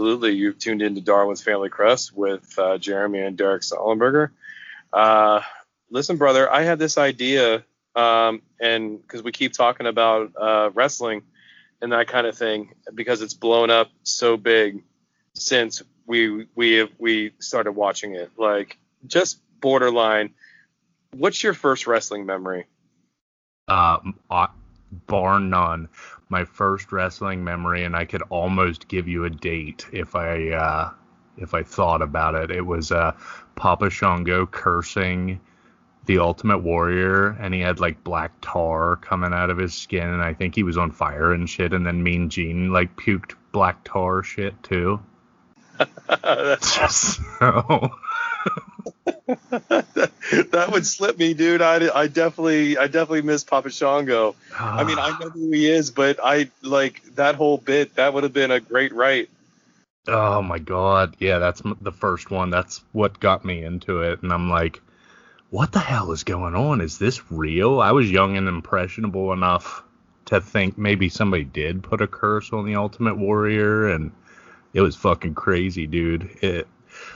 Absolutely. You've tuned into Darwin's Family Crest with uh, Jeremy and Derek Sollenberger. Uh, listen, brother, I had this idea, um, and because we keep talking about uh, wrestling and that kind of thing, because it's blown up so big since we we we started watching it. Like just borderline. What's your first wrestling memory? Uh, bar none, my first wrestling memory, and I could almost give you a date if I uh, if I thought about it. It was uh, Papa Shango cursing the Ultimate Warrior, and he had like black tar coming out of his skin, and I think he was on fire and shit. And then Mean Gene like puked black tar shit too. That's just so. that would slip me, dude. I, I definitely I definitely miss Papa Shango. I mean, I ah. know who he is, but I like that whole bit. That would have been a great write. Oh my god, yeah, that's the first one. That's what got me into it, and I'm like, what the hell is going on? Is this real? I was young and impressionable enough to think maybe somebody did put a curse on the Ultimate Warrior, and it was fucking crazy, dude. It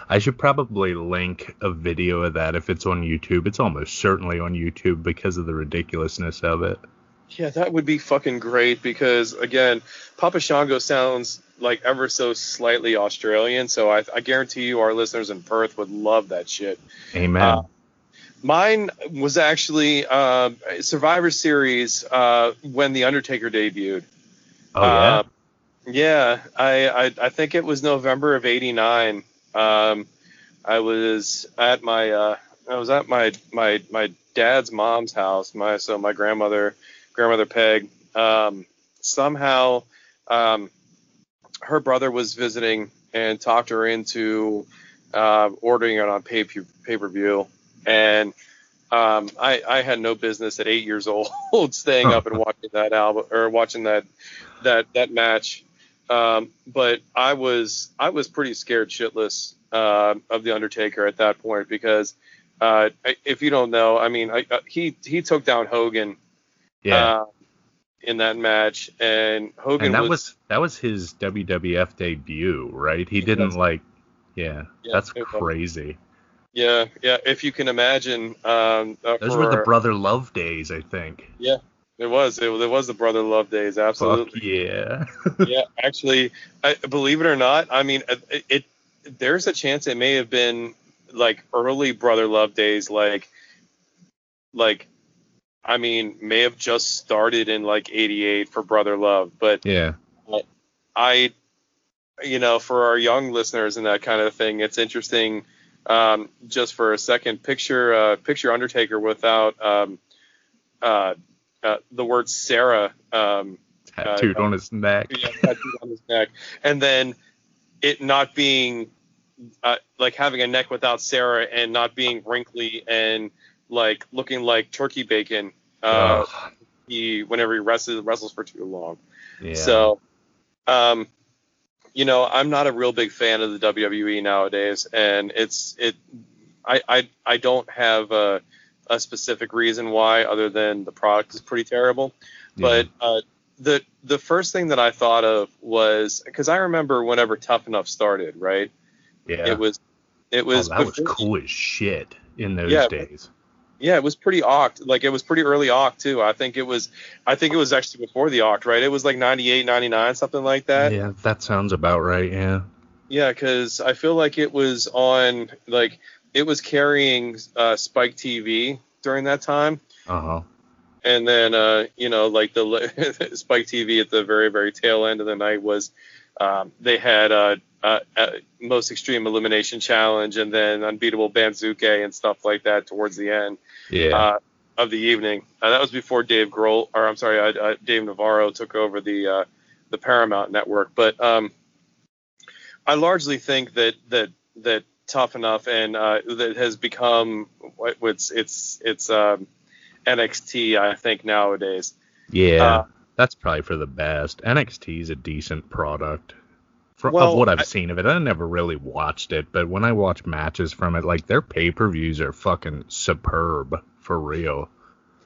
I should probably link a video of that if it's on YouTube. It's almost certainly on YouTube because of the ridiculousness of it. Yeah, that would be fucking great because again, Papa Shango sounds like ever so slightly Australian, so I, I guarantee you our listeners in Perth would love that shit. Amen. Uh, mine was actually uh, Survivor Series uh, when the Undertaker debuted. Oh yeah. Uh, yeah, I, I I think it was November of '89. Um, I was at my uh, I was at my my my dad's mom's house. My so my grandmother grandmother Peg um, somehow um, her brother was visiting and talked her into uh, ordering it on pay pay per view, and um, I, I had no business at eight years old staying up and watching that album or watching that that that match. Um, but I was I was pretty scared shitless uh, of the Undertaker at that point because uh, if you don't know, I mean, I, uh, he he took down Hogan. Yeah. Uh, in that match, and Hogan and that was, was, that was his WWF debut, right? He didn't like, yeah, yeah that's crazy. Yeah, yeah. If you can imagine, um, uh, those were the brother love days, I think. Yeah, it was. It, it was the brother love days. Absolutely. Fuck yeah. yeah, actually, I, believe it or not, I mean, it, it. There's a chance it may have been like early brother love days, like, like, I mean, may have just started in like '88 for brother love, but yeah, I, you know, for our young listeners and that kind of thing, it's interesting. Um, just for a second, picture uh, picture Undertaker without um, uh, uh, the word Sarah um, tattooed uh, on his neck. Yeah, tattooed on his neck, and then it not being uh, like having a neck without Sarah and not being wrinkly and like looking like turkey bacon. Uh, he whenever he wrestles wrestles for too long. Yeah. So, um, you know, I'm not a real big fan of the WWE nowadays, and it's it. I I I don't have a a specific reason why, other than the product is pretty terrible. Yeah. But uh, the the first thing that I thought of was because I remember whenever Tough Enough started, right? Yeah. It was it was oh, that was cool as shit in those yeah, days. Yeah, it was pretty oct. Like it was pretty early oct too. I think it was I think it was actually before the oct, right? It was like 98, 99, something like that. Yeah, that sounds about right, yeah. Yeah, cuz I feel like it was on like it was carrying uh, Spike TV during that time. Uh huh. And then, uh, you know, like the Spike TV at the very, very tail end of the night was um, they had uh, uh, uh, Most Extreme Elimination Challenge and then Unbeatable Banzuke and stuff like that towards the end yeah. Uh, of the evening. Uh, that was before Dave Grohl, or I'm sorry, uh, Dave Navarro took over the uh, the Paramount network. But um, I largely think that that that tough enough and uh, that has become what's it's it's um, NXT I think nowadays. Yeah, uh, that's probably for the best. NXT is a decent product. For, well, of what I've I, seen of it, I never really watched it, but when I watch matches from it, like their pay-per-views are fucking superb for real.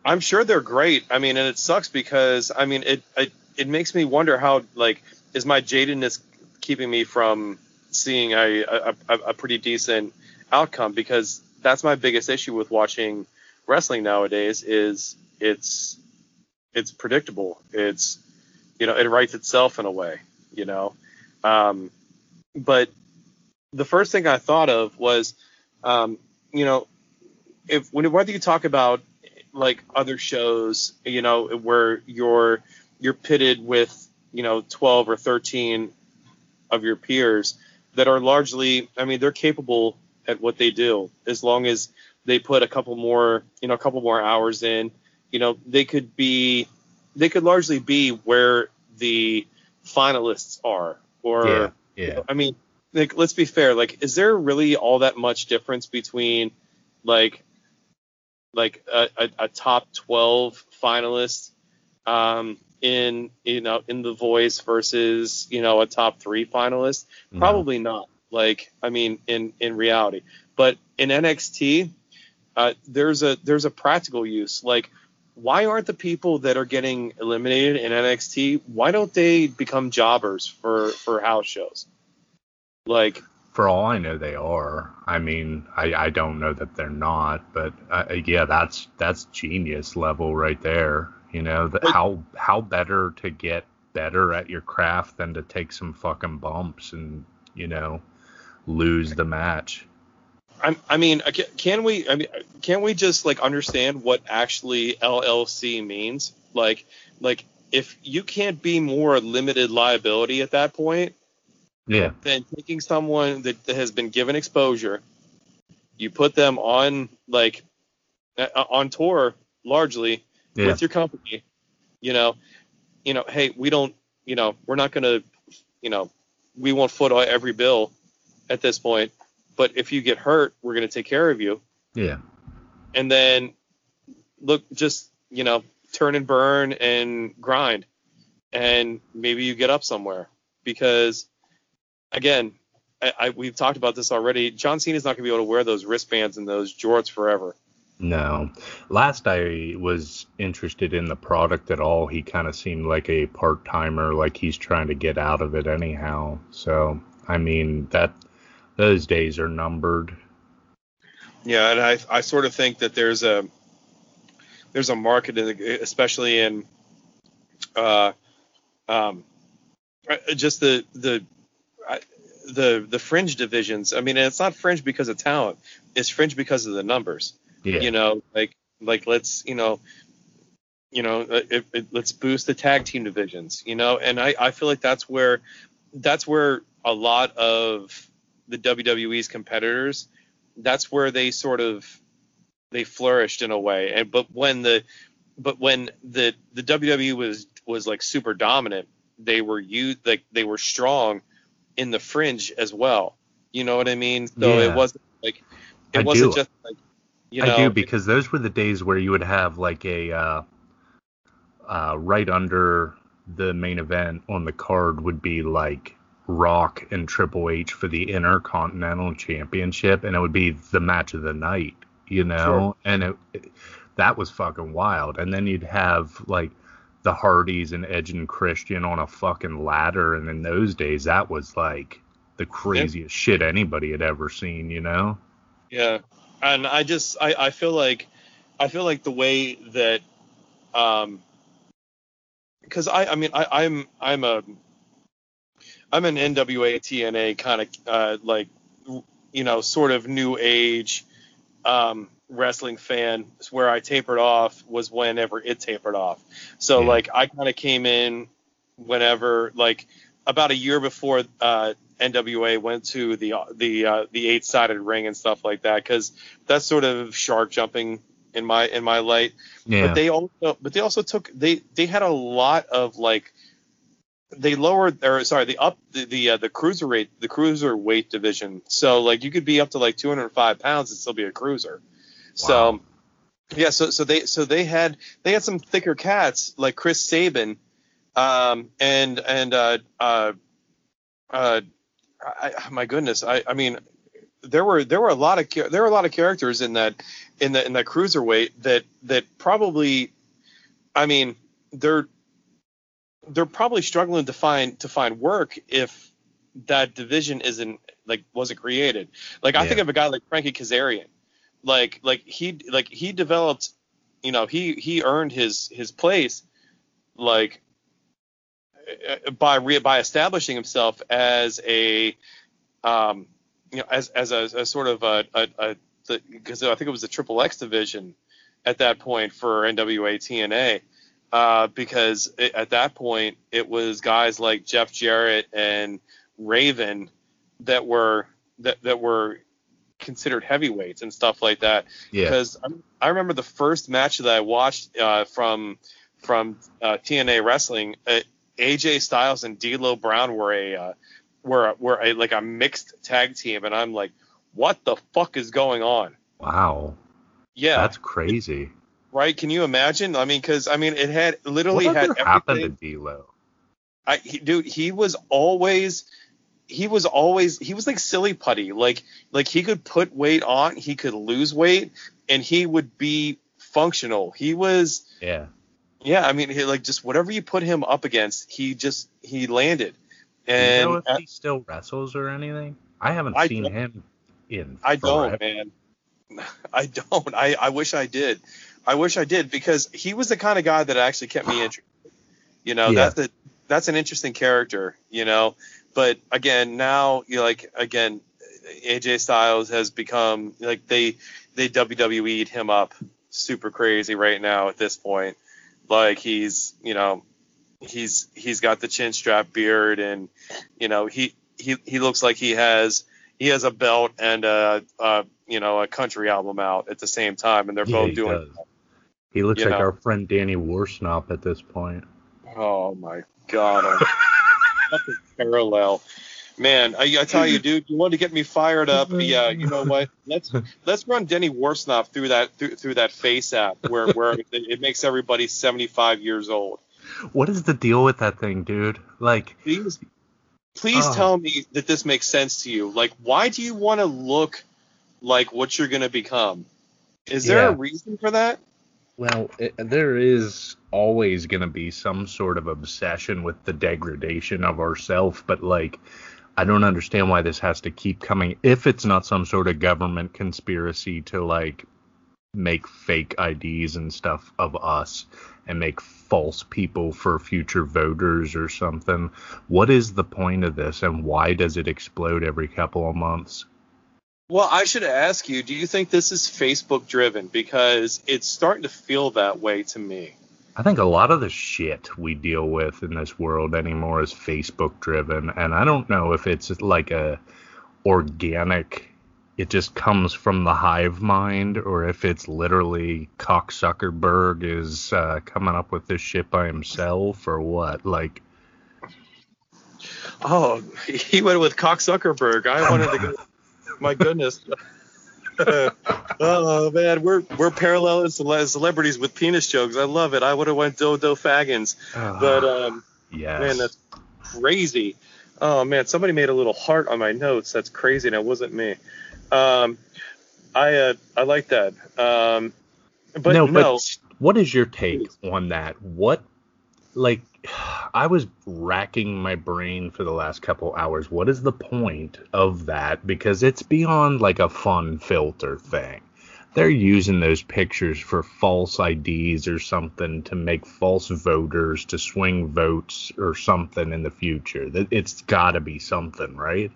I'm sure they're great. I mean, and it sucks because I mean, it it, it makes me wonder how like is my jadedness keeping me from seeing a, a, a, pretty decent outcome because that's my biggest issue with watching wrestling nowadays is it's it's predictable. It's you know it writes itself in a way. You know, um, but the first thing I thought of was, um, you know, if whether you talk about like other shows, you know, where you're you're pitted with you know 12 or 13 of your peers that are largely, I mean, they're capable at what they do as long as they put a couple more, you know, a couple more hours in. You know, they could be, they could largely be where the finalists are. Or, Yeah, yeah. I mean, like, let's be fair. Like, is there really all that much difference between, like, like a, a, a top 12 finalist um, in you know in the voice versus you know a top three finalist No. probably not like i mean in in reality but in nxt uh, there's a there's a practical use like why aren't the people that are getting eliminated in nxt why don't they become jobbers for for house shows like For all I know, they are. I mean, I, I don't know that they're not, but uh, yeah, that's that's genius level right there. You know, the, how how better to get better at your craft than to take some fucking bumps and you know lose the match. I, I mean, can we? I mean, can we just like understand what actually LLC means? Like, like if you can't be more limited liability at that point, Yeah, then taking someone that, that has been given exposure, you put them on like on tour largely yeah, with your company. You know, you know, hey, we don't, you know, we're not gonna, you know, we won't foot every bill at this point. But if you get hurt, we're gonna take care of you yeah. and then look just you know turn and burn and grind and maybe you get up somewhere because again I, I we've talked about this already john cena's not going to be able to wear those wristbands and those jorts forever No. Last I was interested in the product at all, he kind of seemed like a part timer, like he's trying to get out of it anyhow. So, I mean, that those days are numbered. yeah and i i sort of think that there's a there's a market especially in uh um uh, just the the the the fringe divisions i mean it's not fringe because of talent it's fringe because of the numbers Yeah. you know like like let's you know you know uh, it, it, let's boost the tag team divisions you know and i i feel like that's where that's where a lot of the wwe's competitors that's where they sort of they flourished in a way and but when the but when the the wwe was was like super dominant they were you like they were strong in the fringe as well you know what i mean so Yeah. it wasn't like it I wasn't do. just like you know I do because those were the days where you would have like a uh, uh, right under the main event on the card would be like Rock and Triple H for the Intercontinental Championship, and it would be the match of the night, you know, and it, it- that was fucking wild. And then you'd have like the Hardys and Edge and Christian on a fucking ladder, and in those days that was like the craziest shit anybody had ever seen, you know. Yeah, and I just I, I feel like I feel like the way that um because I I mean I I'm I'm a I'm an NWA TNA kind of uh, like you know sort of new age um wrestling fan where I tapered off was whenever it tapered off. So Yeah. like I kind of came in whenever like about a year before uh NWA went to the the uh, the eight sided ring and stuff like that because that's sort of shark jumping in my in my light. Yeah. But they also but they also took they they had a lot of like they lowered or sorry the up the the, uh, the cruiserweight the cruiserweight division. So like you could be up to like 205 pounds and still be a cruiser. Wow. So yeah, so so they so they had they had some thicker cats like Chris Sabin, um, and and uh, uh, uh, I, my goodness, I I mean, there were there were a lot of there were a lot of characters in that in the in that cruiserweight that that probably, I mean, they're they're probably struggling to find to find work if that division isn't like wasn't created. Like I Yeah. think of a guy like Frankie Kazarian. Like like he like he developed, you know, he he earned his his place like by re- by establishing himself as a um you know as as a, a sort of a because I think it was the Triple X division at that point for NWA TNA uh, because it, at that point it was guys like Jeff Jarrett and Raven that were that, that were considered heavyweights and stuff like that. Yeah. Because I, I remember the first match that I watched uh, from from uh, TNA wrestling, uh, AJ Styles and D'Lo Brown were a uh, were were a, like a mixed tag team, and I'm like, what the fuck is going on? Wow. Yeah, That's crazy. right. Can you imagine? I mean, because I mean, it had literally What had ever happened to everything. D'Lo? I, he, dude, he was always, he was always, he was like silly putty. Like, like he could put weight on, he could lose weight, and he would be functional. He was, Yeah. Yeah. I mean, he, like just whatever you put him up against, he just he landed. Do you And know if uh, he still wrestles or anything? I haven't I seen him in. I don't, man. I don't. I, I wish I did. I wish I did because he was the kind of guy that actually kept me interested. You know, Yeah. that's the that's an interesting character. You know, but again, now you like again, AJ Styles has become like they they WWE'd him up super crazy right now at this point. Like he's you know he's he's got the chin strap beard and you know he he he looks like he has he has a belt and a, a you know a country album out at the same time and they're Yeah, both he doing does. He looks like know. our friend Danny Worsnop at this point. oh my god parallel man I, I tell you dude you want to get me fired up. Mm-hmm. Yeah you know what? Let's let's run Danny Worsnop through that through, through that face app where where it, makes everybody 75 years old. What is the deal with that thing, dude? Like, please please Oh. tell me that this makes sense to you. Like why do you want to look like what you're going to become? Is there a reason for that? Well, it, there is always going to be some sort of obsession with the degradation of ourself, but like, I don't understand why this has to keep coming. If it's not some sort of government conspiracy to like make fake IDs and stuff of us and make false people for future voters or something, what is the point of this and why does it explode every couple of months? Well, I should ask you, do you think this is Facebook driven? Because it's starting to feel that way to me. I think a lot of the shit we deal with in this world anymore is Facebook driven, and I don't know if it's like a organic. It just comes from the hive mind, or if it's literally Cock Zuckerberg is uh, coming up with this shit by himself, or what. Like, Oh, he went with Cock Zuckerberg. I wanted to go. My goodness. oh man, we're we're paralleling cele- celebrities with penis jokes. I love it. I would have went Dodo Faggins, but um, yes, man, that's crazy. Oh man, somebody made a little heart on my notes. That's crazy, and it wasn't me. Um, I uh, I like that. Um, but no, no, but what is your take on that? What, like, I was racking my brain for the last couple hours. What is the point of that? Because it's beyond like a fun filter thing. They're using those pictures for false IDs or something to make false voters to swing votes or something in the future. It's got to be something, right?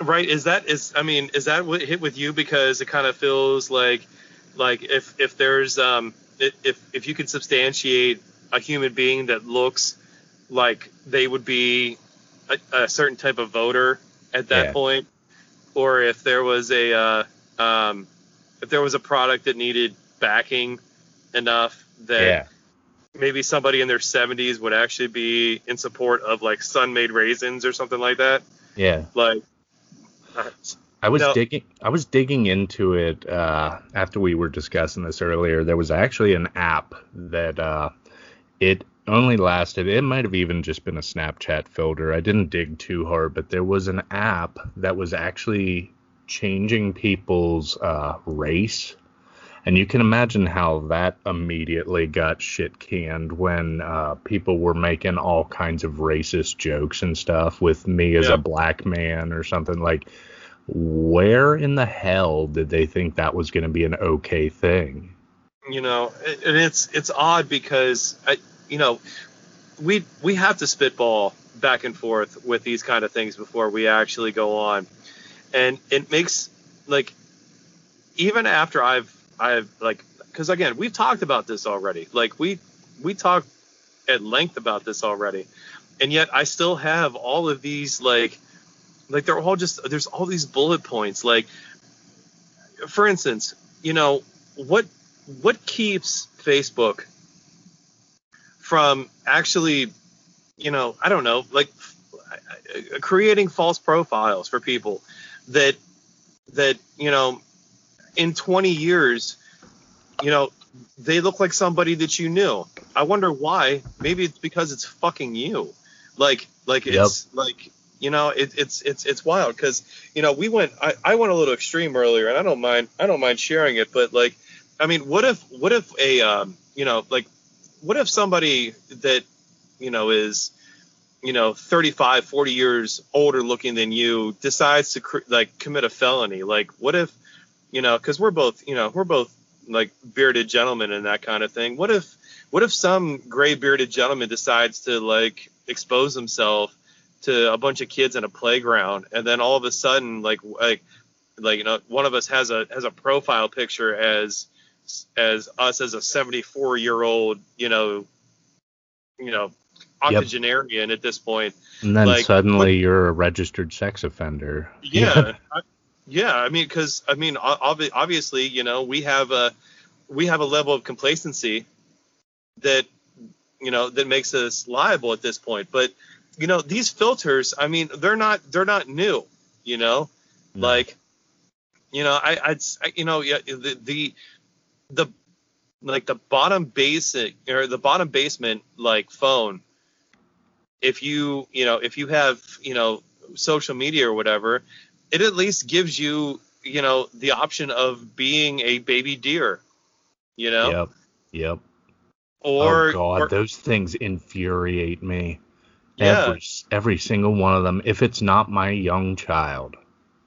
right? Is that is I mean, is that what hit with you because it kind of feels like like if if there's um if if you can substantiate a human being that looks like they would be a, a certain type of voter at that Yeah. point, or if there was a uh, um if there was a product that needed backing enough that yeah. maybe somebody in their 70s would actually be in support of like Sun-Maid raisins or something like that. Yeah. Like, I was No. digging I was digging into it uh, after we were discussing this earlier. There was actually an app that uh, it only lasted it might have even just been a Snapchat filter. I didn't dig too hard, but there was an app that was actually changing people's uh, race And you can imagine how that immediately got shit canned when uh, people were making all kinds of racist jokes and stuff with me as Yeah. a black man or something. Like, where in the hell did they think that was going to be an okay thing? You know and it's it's odd because I, you know we we have to spitball back and forth with these kind of things before we actually go on. And it makes like even after i've i've like because again we've talked about this already. Like we we talked at length about this already. And yet i still have all of these like like they're all just there's all these bullet points. Like for instance you know what what keeps Facebook from actually, you know, I don't know, like uh, creating false profiles for people that that you know in 20 years, you know, they look like somebody that you knew. I wonder why. Maybe it's because it's fucking you. Like like it's like you know it, it's it's it's wild because you know we went I, I went a little extreme earlier and I don't mind I don't mind sharing it but like I mean what if what if a um, you know like what if somebody that you know is you know 35 40 years older looking than you decides to cr- like commit a felony? Like what if you know because we're both you know we're both like bearded gentlemen and that kind of thing. What if what if some gray bearded gentleman decides to like expose himself to a bunch of kids in a playground and then all of a sudden like like like you know one of us has a has a profile picture as as us as a 74 year old you know you know Yep. octogenarian at this point And then Like, suddenly what- you're a registered sex offender. yeah I, yeah i mean because i mean obviously you know we have a we have a level of complacency that you know that makes us liable at this point but you know these filters i mean they're not they're not new you know No. like you know i i'd I- you know yeah the the the like the bottom basic or the bottom basement like phone if you you know if you have you know social media or whatever it at least gives you you know the option of being a baby deer you know Yep. Yep. or oh god, or- those things infuriate me. Yeah. Every every single one of them. If it's not my young child,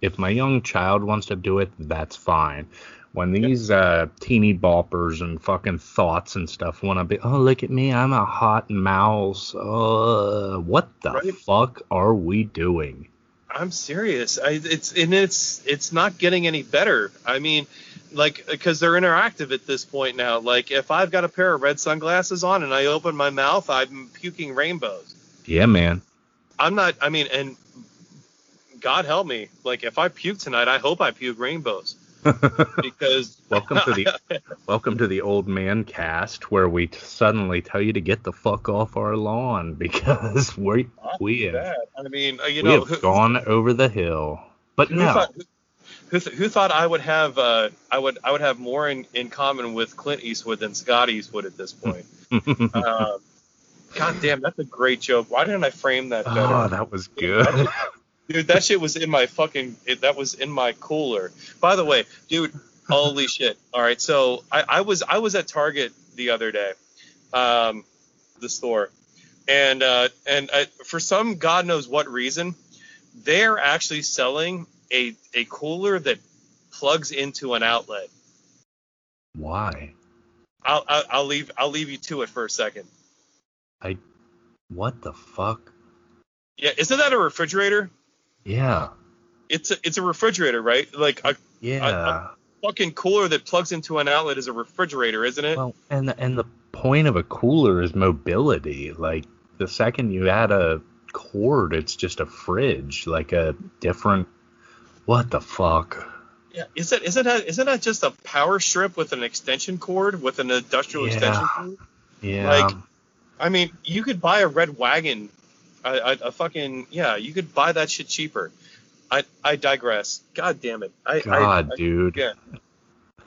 if my young child wants to do it, that's fine. When these uh, teeny boppers and fucking thoughts and stuff want to be, oh look at me, I'm a hot mouse. Uh, what the Right. fuck are we doing? I'm serious. I, it's and it's it's not getting any better. I mean, like because they're interactive at this point now. Like if I've got a pair of red sunglasses on and I open my mouth, I'm puking rainbows. Yeah, man. I'm not. I mean, and God help me. Like if I puke tonight, I hope I puke rainbows because welcome to the welcome to the old man cast where we t- suddenly tell you to get the fuck off our lawn because we we have. I mean, uh, you we know, have who, gone over the hill. But who no, thought who, who thought I would have uh, I would I would have more in, in common with Clint Eastwood than Scott Eastwood at this point. um, God damn, that's a great joke. Why didn't I frame that better? oh, that was good. Dude, that shit was in my fucking. It, that was in my cooler. By the way, dude, holy shit. All right, so I, I was I was at Target the other day, um, the store, and uh, and I, for some god knows what reason, they're actually selling a a cooler that plugs into an outlet. Why? I'll, I'll I'll leave I'll leave you to it for a second. I what the fuck? Yeah, isn't that a refrigerator? Yeah. It's a it's a refrigerator, right? Like a Yeah. fucking cooler that plugs into an outlet is a refrigerator, isn't it? well, and the, and the point of a cooler is mobility. Like the second you add a cord, it's just a fridge, like a different. What the fuck? yeah. Is it isn't that isn't that just a power strip with an extension cord with an industrial Yeah. extension cord? Yeah. Like, I mean, you could buy a red wagon, a fucking yeah, you could buy that shit cheaper. I I digress. God damn it. I God, I, I, dude. yeah.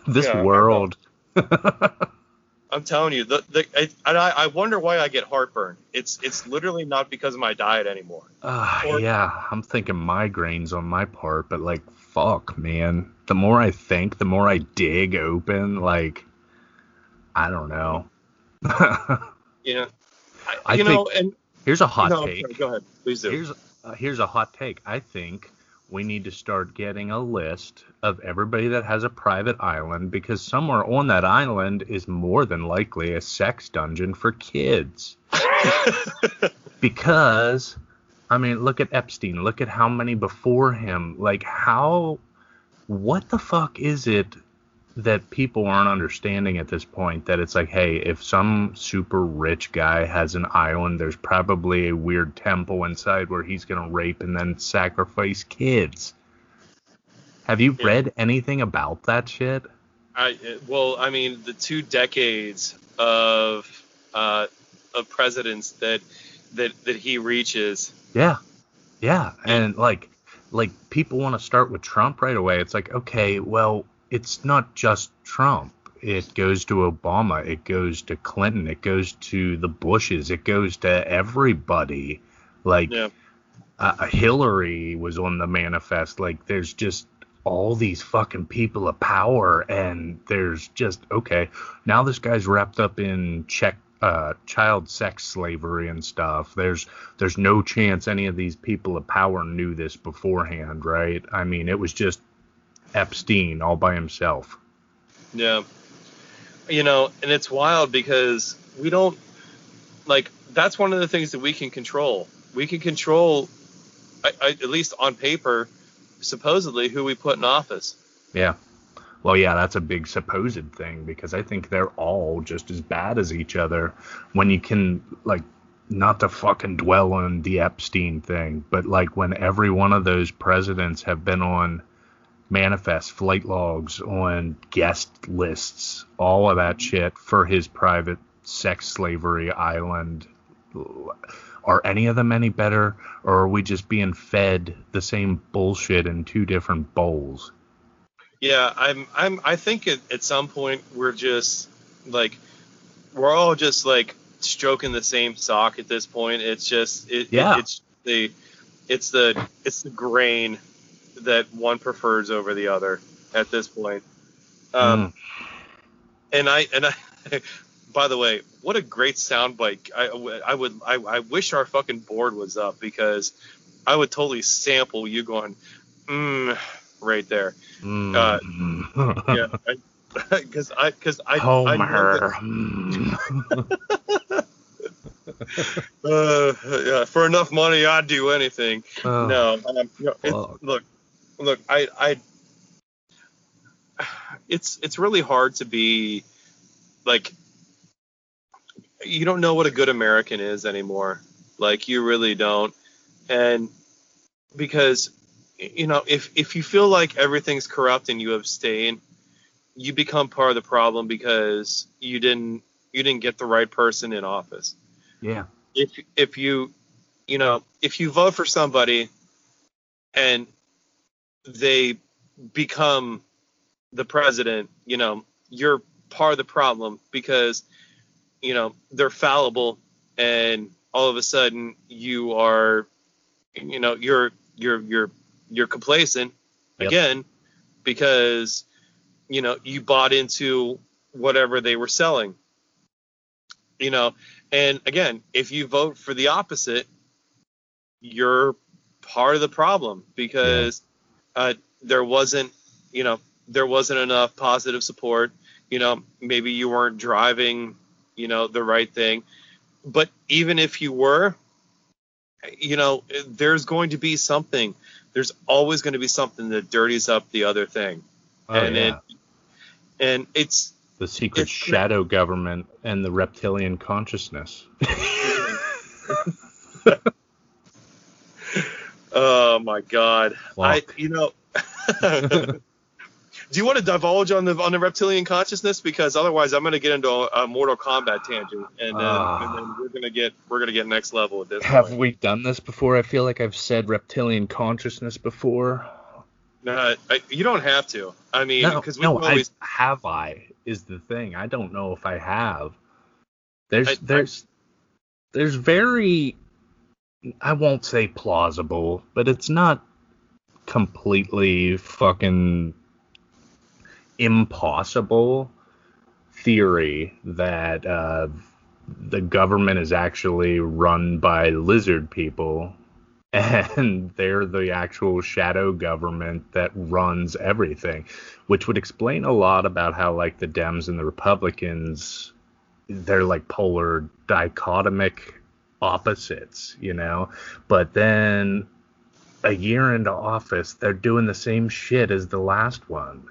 This Yeah, world. I'm telling you, the, the I, and I, I wonder why I get heartburn. It's it's literally not because of my diet anymore. Uh, Or- yeah, I'm thinking migraines on my part, but like, fuck, man. The more I think, the more I dig open. Like, I don't know. You know, I, I you know, and here's a hot no, take. sorry, go ahead, please do. Here's uh, here's a hot take. I think we need to start getting a list of everybody that has a private island because somewhere on that island is more than likely a sex dungeon for kids. because I mean, look at Epstein. Look at how many before him. Like how what the fuck is it that people aren't understanding at this point that it's like, hey, if some super rich guy has an island, there's probably a weird temple inside where he's going to rape and then sacrifice kids. Have you Yeah. read anything about that shit? I well, I mean, the two decades of uh, of presidents that that that he reaches. Yeah. Yeah. And like like people want to start with Trump right away. It's like, okay, well, it's not just Trump. It goes to Obama, it goes to Clinton, it goes to the Bushes, it goes to everybody. Like Yeah. uh, Hillary was on the manifest. Like there's just all these fucking people of power, and there's just okay. Now this guy's wrapped up in check uh, child sex slavery and stuff. There's there's no chance any of these people of power knew this beforehand, right? I mean, it was just Epstein all by himself. Yeah. You know, and it's wild because we don't like that's one of the things that we can control. We can control I, I, at least on paper supposedly who we put in office. Yeah. Well, yeah, that's a big supposed thing because I think they're all just as bad as each other when you can, like, not to fucking dwell on the Epstein thing, but like when every one of those presidents have been on manifest flight logs, on guest lists, all of that shit for his private sex slavery island. Are any of them any better, or are we just being fed the same bullshit in two different bowls? Yeah, I'm I'm I think at, at some point we're just like we're all just like stroking the same sock at this point. It's just it, Yeah. it it's the it's the it's the grain that one prefers over the other at this point. Um, Mm. and I and I by the way, what a great sound bite. I, I would I, I wish our fucking board was up because I would totally sample you going mm right there. Mm. Yeah, because I because I, I Homer. Mm. that, uh, yeah, for enough money I'd do anything. Oh, no, um, you know, it- look, look, I I it's it's really hard to be like you don't know what a good American is anymore. Like you really don't. And because you know, if if you feel like everything's corrupt and you abstain, you become part of the problem because you didn't you didn't get the right person in office. Yeah. If if you you know, if you vote for somebody and they become the president, you know, you're part of the problem because you know they're fallible and all of a sudden you are you know you're you're you're you're complacent Yep. again because you know you bought into whatever they were selling you know and again if you vote for the opposite you're part of the problem because uh, there wasn't you know there wasn't enough positive support you know maybe you weren't driving you know the right thing but even if you were you know there's going to be something there's always going to be something that dirties up the other thing Oh, and yeah. it and it's the secret it's- shadow government and the reptilian consciousness. oh my god i you know do you want to divulge on the on the reptilian consciousness because otherwise i'm going to get into a, a mortal kombat tangent and then, Ah. and then we're going to get we're going to get next level at this Have point. we done this before? I feel like I've said reptilian consciousness before. No, I, you don't have to. I mean, No, because we no, always. I have I is the thing. I don't know if I have. There's I- I- there's there's very I won't say plausible, but it's not completely fucking impossible theory that uh, the government is actually run by lizard people and they're the actual shadow government that runs everything which would explain a lot about how like the dems and the republicans they're like polar dichotomic opposites you know but then a year into office they're doing the same shit as the last one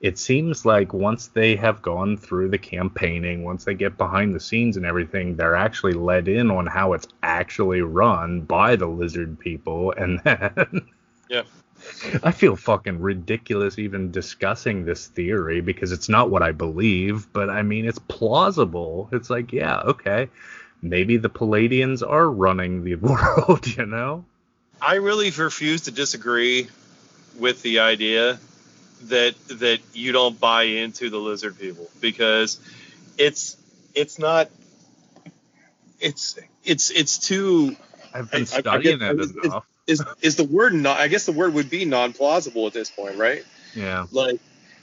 it seems like once they have gone through the campaigning, once they get behind the scenes and everything, they're actually let in on how it's actually run by the lizard people. And then Yeah. I feel fucking ridiculous even discussing this theory because it's not what I believe, but I mean, it's plausible. It's like, yeah, okay, maybe the Palladians are running the world, you know? I really refuse to disagree with the idea that that you don't buy into the lizard people because it's it's not it's it's it's too I've been I- I- I studying it enough. is is the word not I guess the word would be non plausible at this point, right? Yeah. Like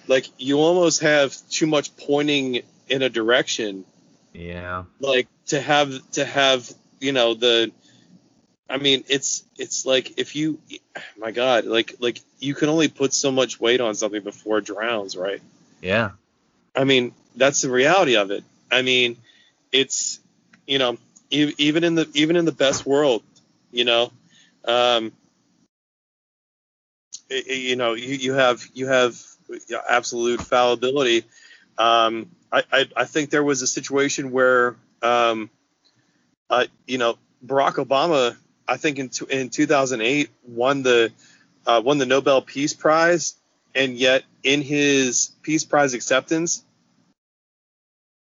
like you almost have too much pointing in a direction Yeah. like to have to have you know the i mean it's it's like if you my god like like you can only put so much weight on something before it drowns right Yeah. i mean that's the reality of it i mean it's you know e- even in the even in the best world you know um i- i- you know you, you have you have absolute fallibility um I, I i think there was a situation where um uh you know barack obama i think in in 2008 won the uh, won the nobel peace prize and yet in his peace prize acceptance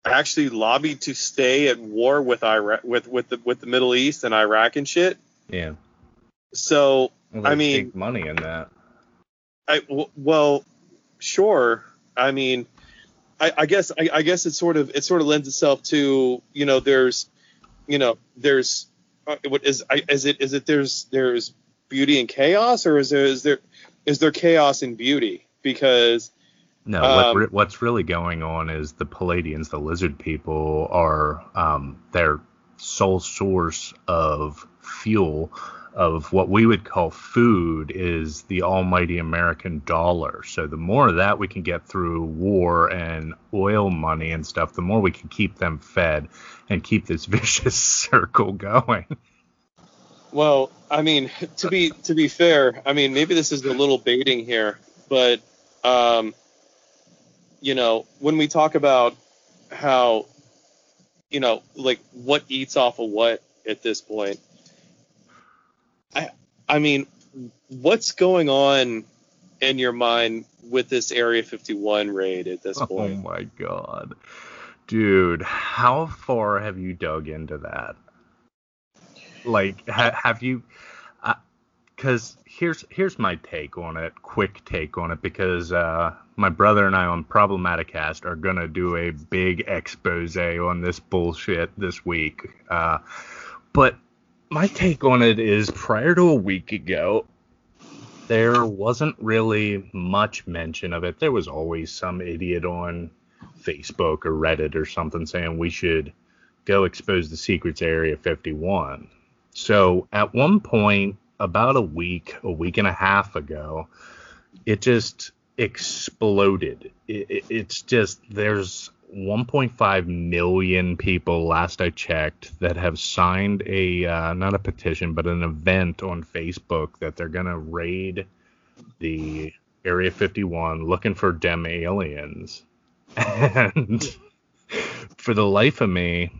actually lobbied to stay at war with Iraq with with the with the Middle East and Iraq and shit. Yeah. So Well, I mean- money in that. I w- well, sure. I mean, I, I guess I, I guess it sort of it sort of lends itself to you know there's you know there's uh, what is I, is it is it there's there's beauty and chaos or is there is there is there chaos and beauty? Because No, Um, what, what's really going on is the Palladians, the lizard people, are um, their sole source of fuel of what we would call food is the almighty American dollar. So the more of that we can get through war and oil money and stuff, the more we can keep them fed and keep this vicious circle going. Well, I mean, to be to be fair, I mean maybe this is a little baiting here, but um, you know, when we talk about how, you know, like what eats off of what at this point, I mean, what's going on in your mind with this Area 51 raid at this point? Oh my god. Dude, how far have you dug into that? Like, ha- have you? Because here's here's my take on it, quick take on it, because uh, my brother and I on Problematic Cast are gonna do a big expose on this bullshit this week. Uh, but my take on it is prior to a week ago, there wasn't really much mention of it. There was always some idiot on Facebook or Reddit or something saying we should go expose the secrets Area 51. So at one point, about a week, a week and a half ago, it just exploded. It, it, it's just there's 1.5 million people last I checked that have signed a uh, not a petition but an event on Facebook that they're gonna raid the Area 51 looking for dem aliens. And for the life of me,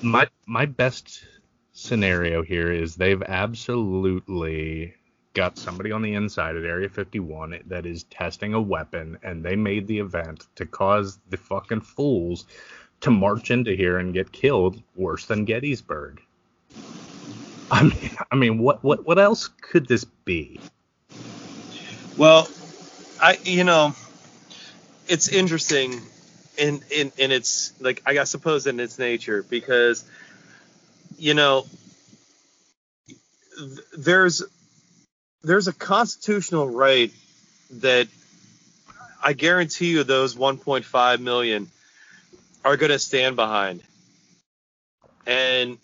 my my best scenario here is they've absolutely got somebody on the inside at Area 51 that is testing a weapon, and they made the event to cause the fucking fools to march into here and get killed worse than Gettysburg. I mean, I mean, what what what else could this be? Well, I you know, it's interesting in in in its like I suppose in its nature because you know th- there's there's a constitutional right that I guarantee you those 1.5 million are going to stand behind. And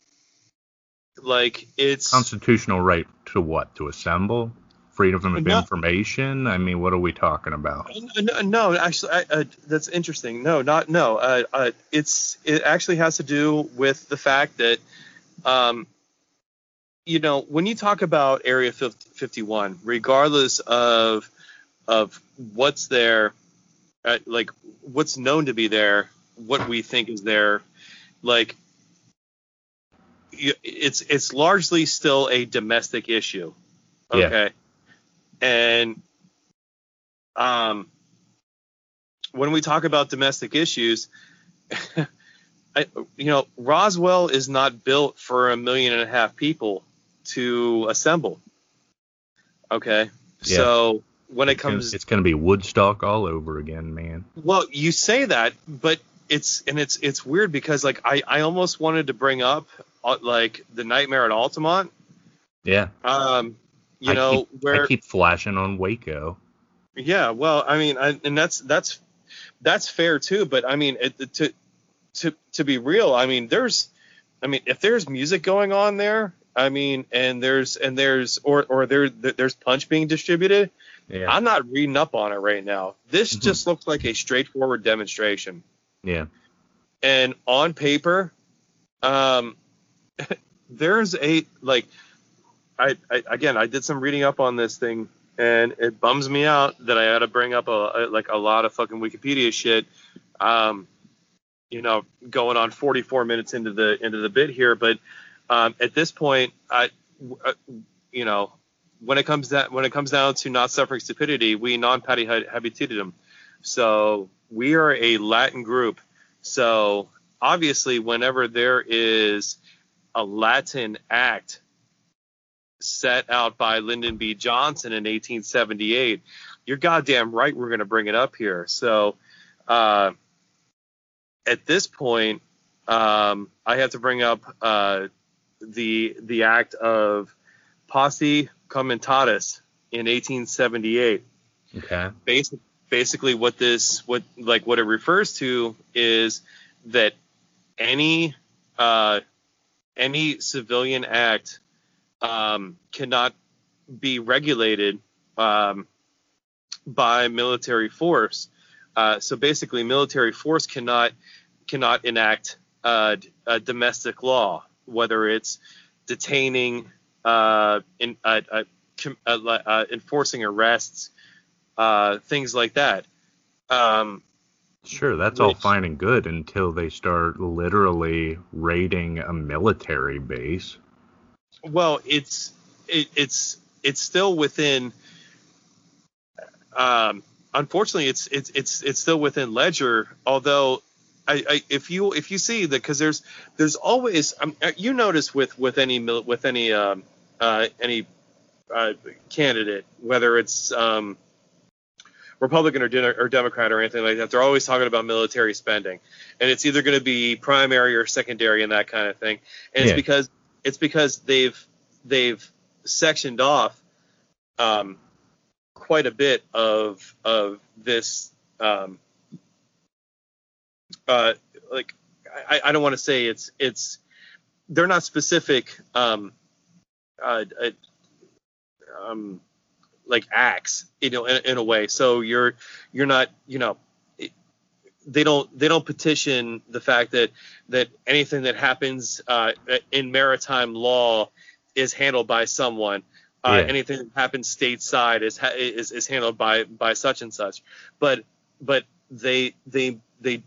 like it's Constitutional right to what? To assemble? Freedom of No. information? I mean, what are we talking about? no, no actually I, uh, that's interesting. No, not no. Uh, uh, it's it actually has to do with the fact that um you know, when you talk about Area 50 51, regardless of of what's there, uh, like what's known to be there, what we think is there, like it's it's largely still a domestic issue. Yeah. Okay. And um when we talk about domestic issues, I, you know, Roswell is not built for a million and a half people to assemble. Okay. Yeah. So when it It's gonna- comes it's going to be Woodstock all over again, man. well, you say that, but it's and it's it's weird because like I I almost wanted to bring up uh, like the Nightmare at Altamont. Yeah. Um, you I know keep, where I keep flashing on Waco. yeah, well, I mean, I, and that's that's that's fair too. But I mean, it, to to to be real, I mean, there's, I mean, if there's music going on there, I mean, and there's and there's or or there there's punch being distributed. Yeah. I'm not reading up on it right now. This Mhm. just looks like a straightforward demonstration. yeah. and on paper um there's a like I, I again i did some reading up on this thing and it bums me out that i had to bring up a, a like a lot of fucking wikipedia shit um you know going on 44 minutes into the into the bit here but um at this point i uh, you know when it comes that when it comes down to not suffering stupidity we non patty habitudinem so we are a latin group so obviously, whenever there is a Latin act set out by Lyndon B. Johnson in 1878, you're goddamn right we're going to bring it up here. So uh, at this point, um, I have to bring up uh, the the act of Posse Comitatus in 1878 Okay. basic, basically what this what like what it refers to is that any uh, any civilian act um, cannot be regulated um, by military force. Uh, so basically, military force cannot cannot enact uh, a domestic law, whether it's detaining, uh, in, uh, uh, uh, uh, enforcing arrests, uh, things like that. Um, Sure, that's all fine and good until they start literally raiding a military base. well, it's it, it's it's still within. Um, unfortunately, it's it's it's it's still within ledger. Although, I, I if you if you see that because there's there's always um, uh, you notice with with any with any um, uh, any uh, candidate whether it's um, Republican or, De- or Democrat or anything like that, they're always talking about military spending, and it's either going to be primary or secondary and that kind of thing. And Yeah. it's because it's because they've they've sectioned off um, quite a bit of of this um, uh, like I, I don't want to say it's it's they're not specific um, uh, uh, um, like acts you know in, in a way. So you're you're not you know it- they don't they don't petition the fact that that anything that happens uh, in maritime law is handled by someone. Uh, Yeah. anything that happens stateside is, ha- is is handled by by such and such. But but they they they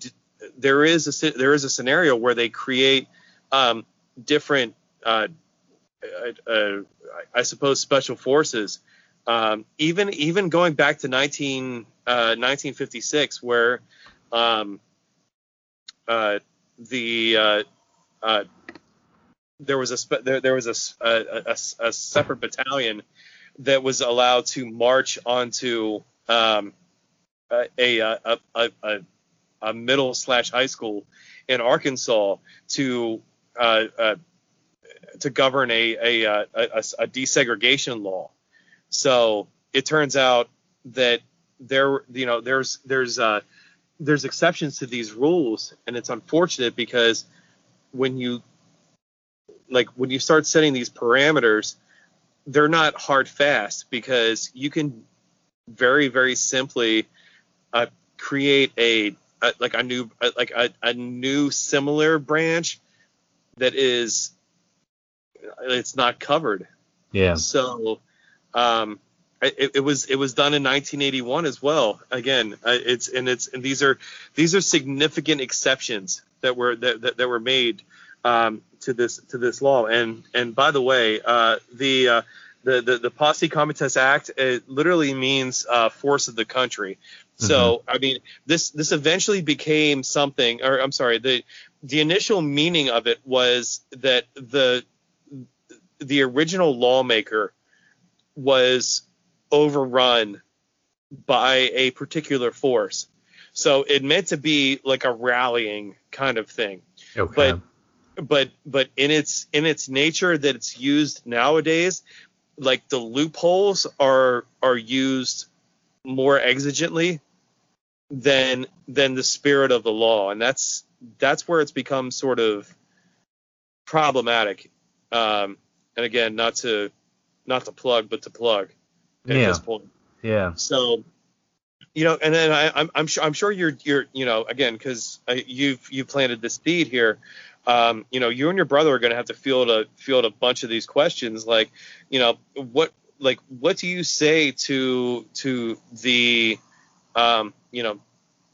there is a there is a scenario where they create um, different uh, uh, uh, I suppose special forces. Um, even even going back to 19 uh, 1956 where um, uh, the uh, uh, there was a spe- there, there was a, a, a- a separate battalion that was allowed to march onto um, a, a, a, a, middle slash high school in Arkansas to uh, uh, to govern a a, a a, desegregation law. So it turns out that there you know there's there's uh, there's exceptions to these rules, and it's unfortunate because when you like when you start setting these parameters, they're not hard fast because you can very very simply uh, create a, a, like a new like a, a new similar branch that is it's not covered. Yeah. So um, it, it, was it was done in 1981 as well. Again, it's and it's and these are these are significant exceptions that were that, that, that were made um, to this to this law. And and by the way, uh, the, uh, the the the Posse Comitatus Act it literally means uh, force of the country. So mm-hmm. I mean, this this eventually became something, or I'm sorry, the the initial meaning of it was that the the original lawmaker was overrun by a particular force. So it meant to be like a rallying kind of thing. Okay. But but but in its in its nature that it's used nowadays, like the loopholes are are used more exigently than than the spirit of the law, and that's that's where it's become sort of problematic. Um, and again, not to not to plug, but to plug at yeah. this point. Yeah. So, you know, and then I, I'm I'm sure I'm sure you're you're you know again because you've you've planted the seed here. Um, you know, you and your brother are going to have to field a field a bunch of these questions, like, you know, what like what do you say to to the um, you know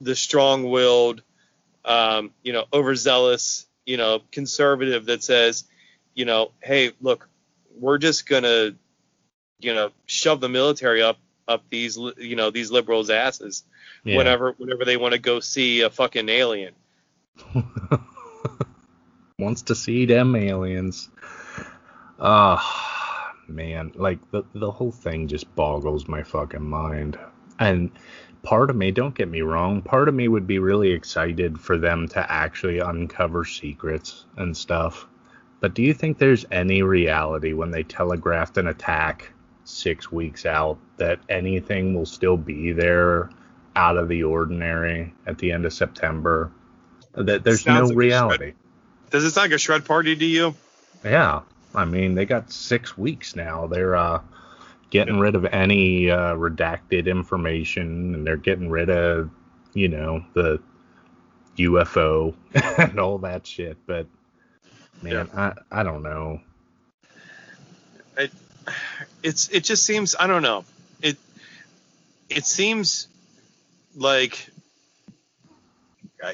the strong-willed um, you know overzealous you know conservative that says you know hey look we're just gonna you know shove the military up up these you know these liberals asses yeah. whenever whenever they want to go see a fucking alien. Wants to see them aliens. Ah. uh, man like the the whole thing just boggles my fucking mind and part of me don't get me wrong part of me would be really excited for them to actually uncover secrets and stuff but do you think there's any reality when they telegraphed an attack six weeks out that anything will still be there out of the ordinary at the end of September? That there's no like reality. Does it sound like a shred party to you? Yeah. I mean, they got six weeks now. They're uh, getting rid of any uh, redacted information and they're getting rid of, you know, the UFO and all that shit. But man, yeah. I I don't know. It it's it just seems I don't know. It it seems like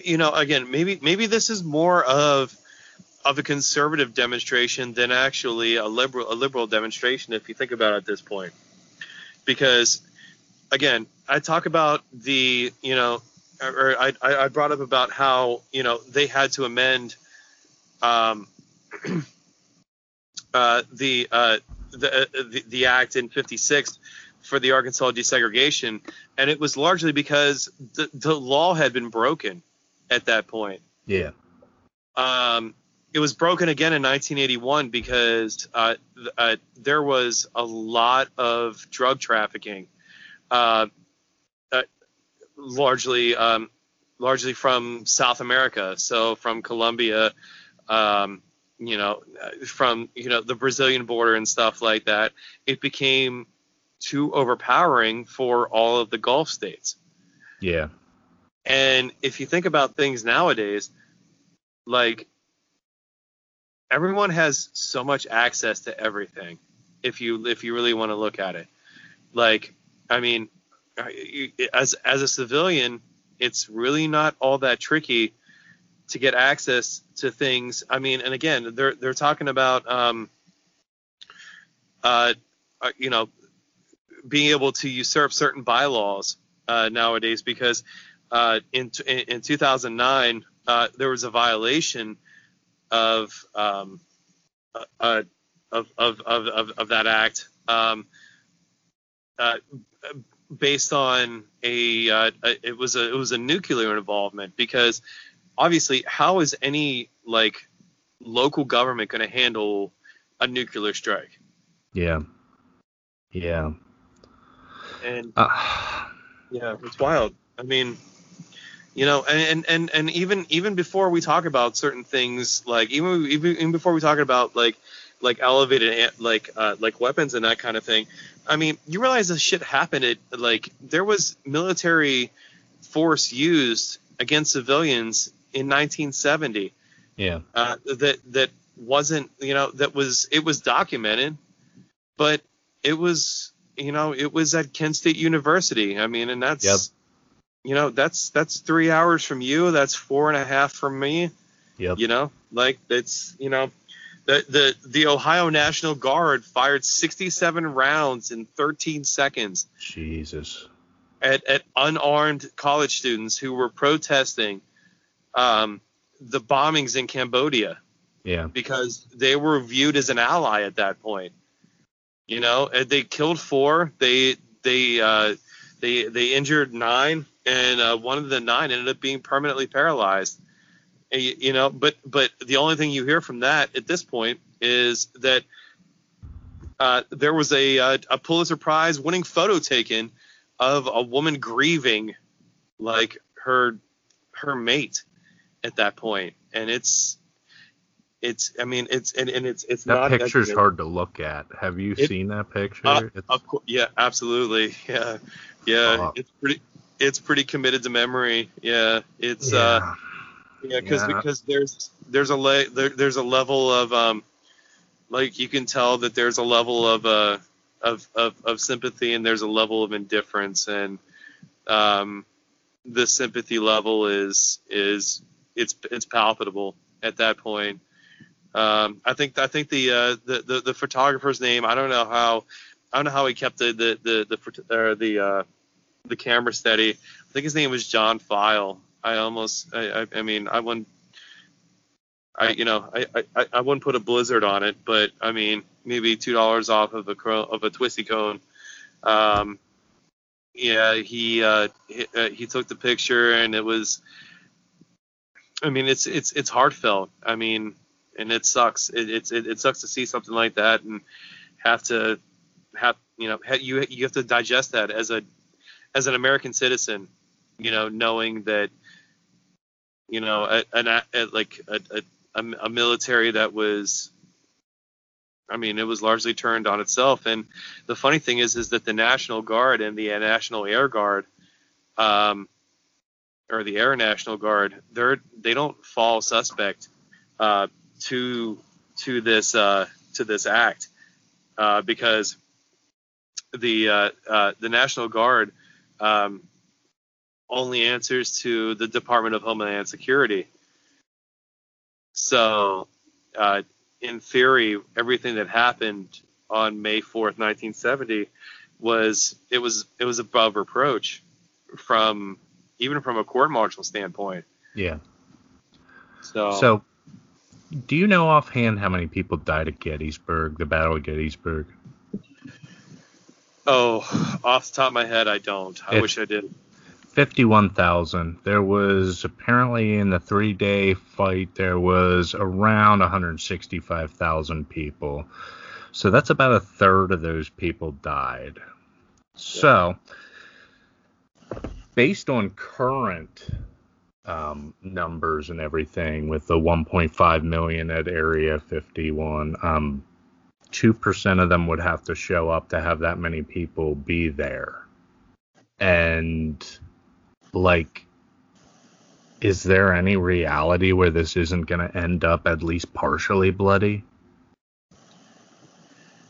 you know again maybe maybe this is more of of a conservative demonstration than actually a liberal a liberal demonstration if you think about it at this point because again I talk about the you know or I I brought up about how you know they had to amend um, uh, the, uh, the, uh, the, the act in 56 for the Arkansas desegregation, and it was largely because the, the law had been broken at that point. Yeah. Um, it was broken again in 1981 because uh, uh, there was a lot of drug trafficking, uh, uh, largely um, largely from South America, so from Colombia, um, you know, from you know the Brazilian border and stuff like that, it became too overpowering for all of the Gulf states. Yeah. And if you think about things nowadays, like everyone has so much access to everything. If you if you really want to look at it, like I mean, as as a civilian, it's really not all that tricky to get access to things. I mean, and again, they're they're talking about um, uh, uh, you know, being able to usurp certain bylaws uh, nowadays because uh, in, in 2009 uh, there was a violation of um, uh, of, of, of, of, of that act um, uh, based on a, uh, a it was a it was a nuclear involvement because obviously how is any like local government going to handle a nuclear strike? Yeah. Yeah. And Uh, yeah, it's wild. I mean, you know, and, and and even even before we talk about certain things, like even even, even before we talk about like like elevated like uh, like weapons and that kind of thing. I mean, you realize this shit happened. At like there was military force used against civilians in 1970 yeah. uh, that that wasn't you know that was it was documented, but it was you know it was at Kent State University. I mean, and that's Yep. You know that's that's three hours from you. That's four and a half from me. Yep. You know, like it's you know. The, the the Ohio National Guard fired 67 rounds in 13 seconds Jesus. at, at unarmed college students who were protesting um, the bombings in Cambodia Yeah. because they were viewed as an ally at that point. You know, and they killed four. They they uh, they they injured nine, and uh, one of the nine ended up being permanently paralyzed. And you, know, but but the only thing you hear from that at this point is that uh, there was a uh, a Pulitzer Prize winning photo taken of a woman grieving like her her mate at that point, and it's it's I mean it's and, and it's it's That not picture's hard to look at. Have you It- seen that picture? uh, Of course, yeah, absolutely, yeah, yeah. Fuck. It's pretty, it's pretty committed to memory. Yeah, it's uh, yeah. yeah, because Yeah. because there's there's a le- there, there's a level of um, like you can tell that there's a level of uh of of, of sympathy and there's a level of indifference and um, the sympathy level is is it's it's palpable at that point. Um, I think I think the, uh, the the the photographer's name I don't know how I don't know how he kept the the the the or the uh, the camera steady. I think his name was John Filo. I almost I I, I mean I wouldn't I you know I, I I wouldn't put a blizzard on it, but I mean maybe two dollars off of a of a twisty cone. Um, yeah, he uh, he, uh, he took the picture and it was. I mean, it's it's it's heartfelt. I mean, and it sucks. It, it's it, it sucks to see something like that and have to have you know you you have to digest that as a as an American citizen, you know, knowing that you know a, a, a- like a, a a a military that was I mean, it was largely turned on itself. And the funny thing is, is that the National Guard and the National Air Guard, um, or the Air National Guard, they're they don't fall suspect uh, to to this uh, to this act uh, because the uh, uh, the National Guard um, only answers to the Department of Homeland Security. So, uh, in theory, everything that happened on May 4th, 1970, was it was it was above reproach from even from a court martial standpoint. yeah. So, So, do you know offhand how many people died at Gettysburg, the Battle of Gettysburg? Oh, off the top of my head, I don't. I It's- wish I did. 51,000. There was apparently in the three day fight, there was around 165,000 people. So that's about a third of those people died. So, based on current um, numbers and everything, with the 1.5 million at Area 51, um, 2% of them would have to show up to have that many people be there. And like is there any reality where this isn't going to end up at least partially bloody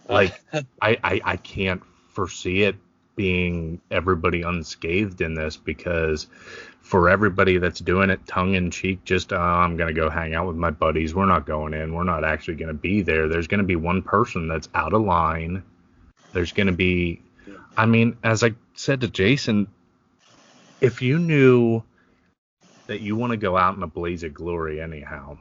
like I, I i can't foresee it being everybody unscathed in this because for everybody that's doing it tongue in cheek just uh, i'm going to go hang out with my buddies we're not going in we're not actually going to be there there's going to be one person that's out of line there's going to be i mean as i said to jason if you knew that you want to go out in a blaze of glory anyhow,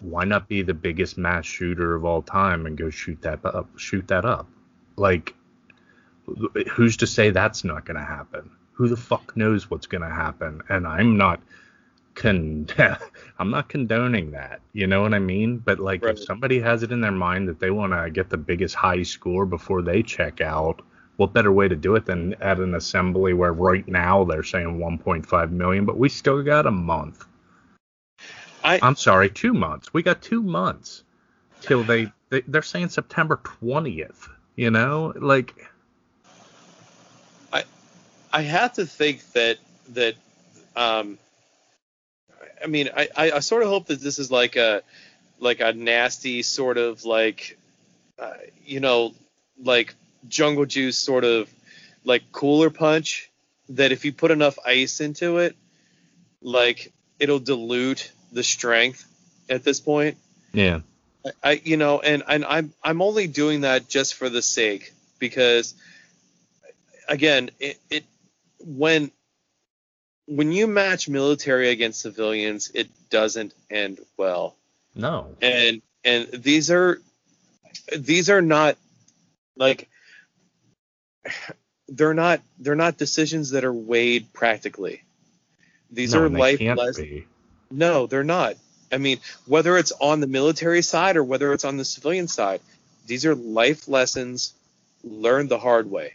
why not be the biggest mass shooter of all time and go shoot that up? Shoot that up. Like, who's to say that's not going to happen? Who the fuck knows what's going to happen? And I'm not con I'm not condoning that. You know what I mean? But like right. if somebody has it in their mind that they want to get the biggest high score before they check out, what better way to do it than at an assembly where right now they're saying 1.5 million, but we still got a month. I, I'm sorry, two months. We got two months till they, they they're saying September 20th. You know, like I have to think that that um I mean I, I, I sort of hope that this is like a like a nasty sort of like uh, you know like jungle juice sort of like cooler punch that if you put enough ice into it like it'll dilute the strength at this point. Yeah. I you know, and and I'm I'm only doing that just for the sake because again, it, it when when you match military against civilians, it doesn't end well. No. And and these are these are not like they're not they're not decisions that are weighed practically. These no, are life lessons. No, they're not. I mean, whether it's on the military side or whether it's on the civilian side, these are life lessons learned the hard way.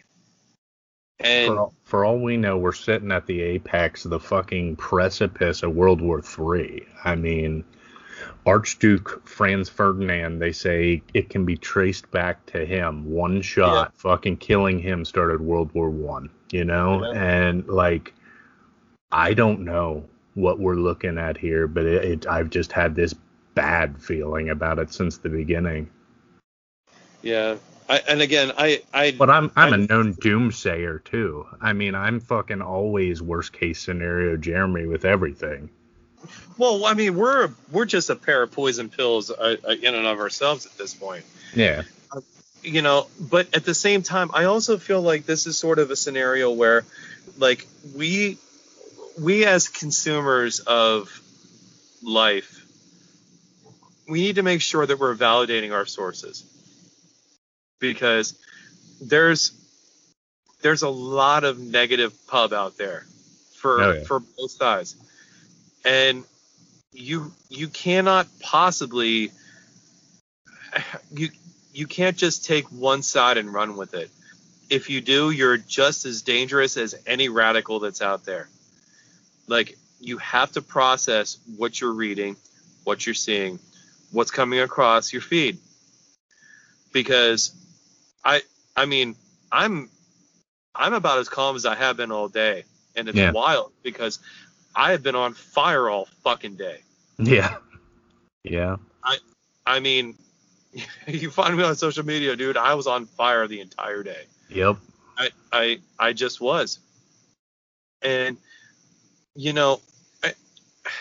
And for all, for all we know, we're sitting at the apex of the fucking precipice of World War III. I mean, Archduke Franz Ferdinand, they say it can be traced back to him. One shot, yeah. fucking killing him, started World War One. You know, yeah. and like, I don't know what we're looking at here, but it, it, I've just had this bad feeling about it since the beginning. Yeah, I, and again, I, I. But I'm, I'm, I'm a known doomsayer too. I mean, I'm fucking always worst case scenario Jeremy with everything. Well, I mean, we're we're just a pair of poison pills uh, uh in and of ourselves at this point. Yeah. Uh, you know, but at the same time, I also feel like this is sort of a scenario where, like, we we as consumers of life, we need to make sure that we're validating our sources because there's there's a lot of negative pub out there for oh, yeah. for both sides, and you you cannot possibly you you can't just take one side and run with it. If you do, you're just as dangerous as any radical that's out there like you have to process what you're reading, what you're seeing, what's coming across your feed. Because I I mean, I'm I'm about as calm as I have been all day. And it's yeah. wild because I have been on fire all fucking day. Yeah. Yeah. I I mean, you find me on social media, dude, I was on fire the entire day. Yep. I I I just was. And you know, I,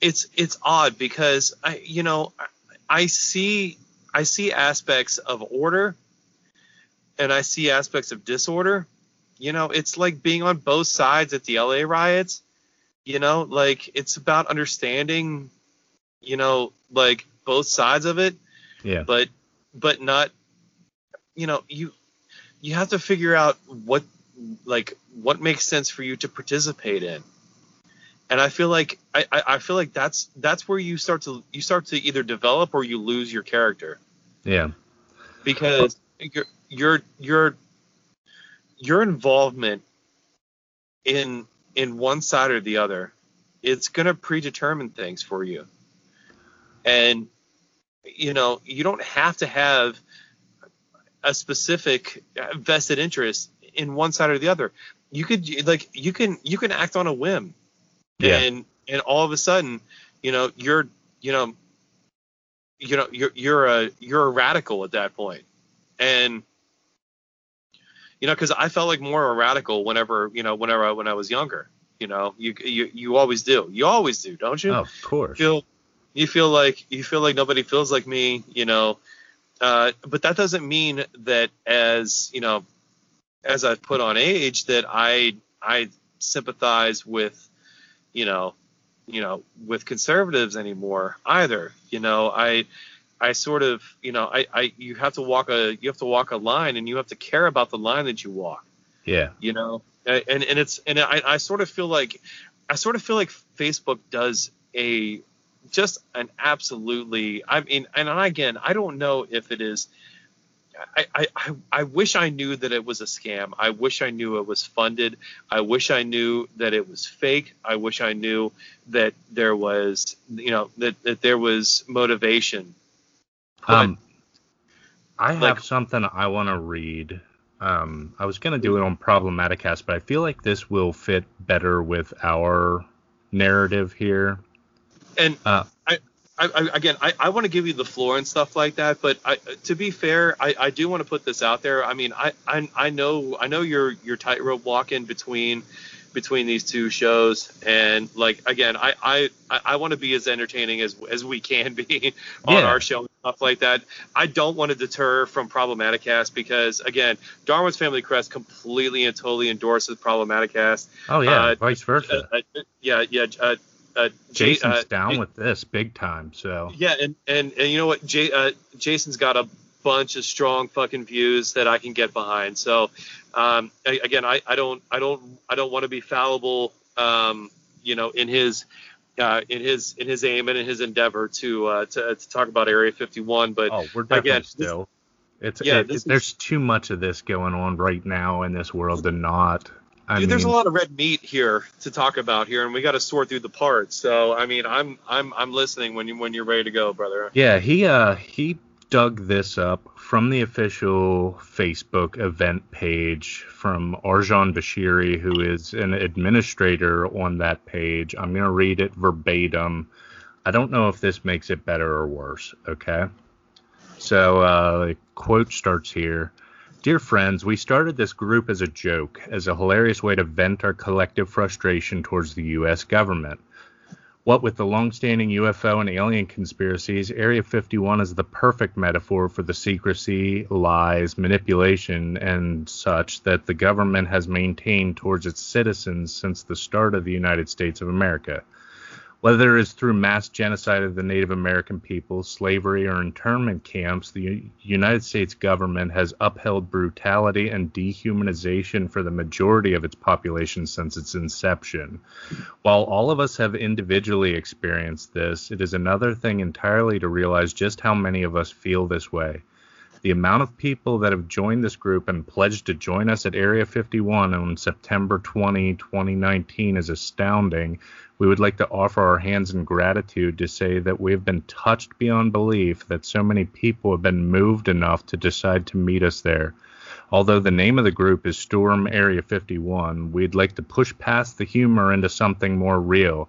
it's it's odd because I you know I see I see aspects of order and I see aspects of disorder. You know, it's like being on both sides at the LA riots. You know, like it's about understanding, you know, like both sides of it. Yeah. But but not you know, you you have to figure out what like what makes sense for you to participate in and i feel like I, I feel like that's that's where you start to you start to either develop or you lose your character. Yeah. Because your your your your involvement in in one side or the other it's going to predetermine things for you. And you know you don't have to have a specific vested interest in one side or the other. You could like you can you can act on a whim, yeah. and and all of a sudden, you know, you're you know, you know, you're you're a you're a radical at that point, and you know, because I felt like more of a radical whenever you know whenever I, when I was younger. You know, you you you always do. You always do, don't you? Oh, of course. You feel you feel like you feel like nobody feels like me. You know. Uh, but that doesn't mean that as you know as I've put on age that I I sympathize with you know you know with conservatives anymore either you know I I sort of, you know, I, I, you have to walk a, you have to walk a line, and you have to care about the line that you walk. Yeah. You know, and and it's, and I, I sort of feel like, I sort of feel like Facebook does a, just an absolutely, I mean, and again, I don't know if it is. I, I, I wish I knew that it was a scam. I wish I knew it was funded. I wish I knew that it was fake. I wish I knew that there was, you know, that, that there was motivation um, I have like, something I want to read. Um, I was gonna do it on Problematicast, but I feel like this will fit better with our narrative here. And uh, I, I, again, I, I want to give you the floor and stuff like that, but I, to be fair, I, I do want to put this out there. I mean, I, I, I know, I know you're, you're tightrope walking between between these two shows and like again i i i want to be as entertaining as as we can be on yeah. our show and stuff like that i don't want to deter from problematicast because again darwin's family crest completely and totally endorses problematicast oh yeah uh, vice versa uh, uh, yeah yeah uh, uh, Jason's uh, down with this big time, so yeah, and and, and you know what, Jay, uh, Jason's got a bunch of strong fucking views that I can get behind. So um, again, I, I don't I don't I don't want to be fallible, um, you know, in his uh, in his in his aim and in his endeavor to uh, to, to talk about Area 51. But oh, we're definitely again, still. This, it's yeah, it, it, there's too much of this going on right now in this world to not. I Dude, mean, there's a lot of red meat here to talk about here, and we got to sort through the parts. So, I mean, I'm I'm I'm listening when you when you're ready to go, brother. Yeah, he uh he dug this up from the official Facebook event page from Arjan Bashiri, who is an administrator on that page. I'm going to read it verbatim. I don't know if this makes it better or worse, okay? So, uh, the quote starts here. Dear friends, we started this group as a joke, as a hilarious way to vent our collective frustration towards the U.S. government. What with the long-standing UFO and alien conspiracies, Area 51 is the perfect metaphor for the secrecy, lies, manipulation, and such that the government has maintained towards its citizens since the start of the United States of America. Whether it is through mass genocide of the Native American people, slavery, or internment camps, the United States government has upheld brutality and dehumanization for the majority of its population since its inception. While all of us have individually experienced this, it is another thing entirely to realize just how many of us feel this way. The amount of people that have joined this group and pledged to join us at Area 51 on September 20, 2019 is astounding. We would like to offer our hands in gratitude to say that we have been touched beyond belief that so many people have been moved enough to decide to meet us there. Although the name of the group is Storm Area 51, we'd like to push past the humor into something more real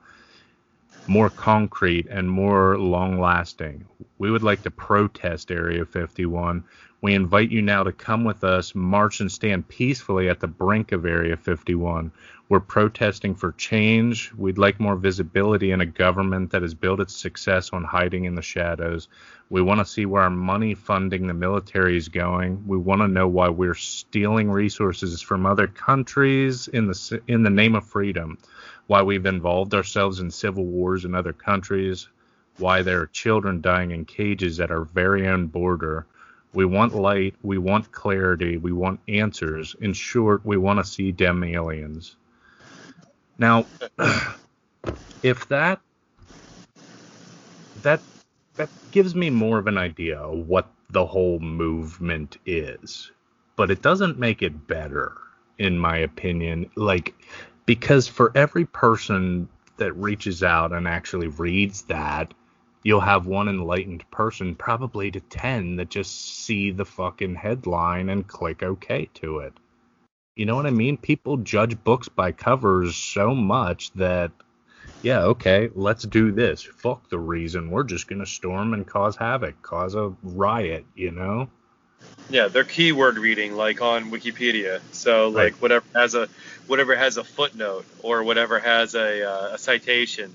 more concrete and more long lasting. We would like to protest Area 51. We invite you now to come with us, march and stand peacefully at the brink of Area 51. We're protesting for change. We'd like more visibility in a government that has built its success on hiding in the shadows. We want to see where our money funding the military is going. We want to know why we're stealing resources from other countries in the in the name of freedom why we've involved ourselves in civil wars in other countries, why there are children dying in cages at our very own border. We want light, we want clarity, we want answers. In short, we want to see dem aliens. Now, if that that that gives me more of an idea of what the whole movement is, but it doesn't make it better, in my opinion. Like because for every person that reaches out and actually reads that, you'll have one enlightened person, probably to 10, that just see the fucking headline and click OK to it. You know what I mean? People judge books by covers so much that, yeah, okay, let's do this. Fuck the reason. We're just going to storm and cause havoc, cause a riot, you know? Yeah, they're keyword reading like on Wikipedia. So like right. whatever has a whatever has a footnote or whatever has a, uh, a citation.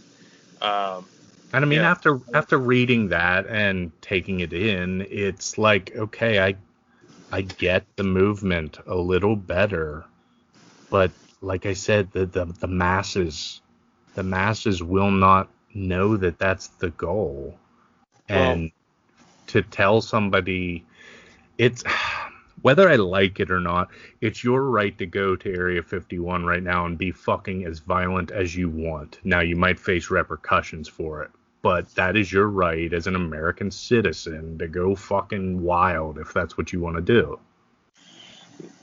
Um, and I mean, yeah. after after reading that and taking it in, it's like, okay, I I get the movement a little better, but like I said, the the, the masses the masses will not know that that's the goal, and to tell somebody it's whether I like it or not, it's your right to go to Area 51 right now and be fucking as violent as you want. Now you might face repercussions for it, but that is your right as an American citizen to go fucking wild if that's what you want to do.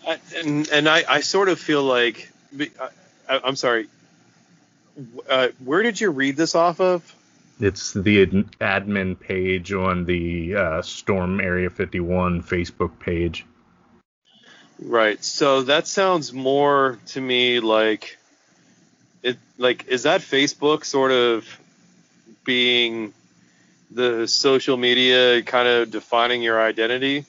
I, and and I, I sort of feel like I, I'm sorry. Uh, where did you read this off of? It's the admin page on the uh, Storm Area 51 Facebook page. Right. So that sounds more to me like it like is that Facebook sort of being the social media kind of defining your identity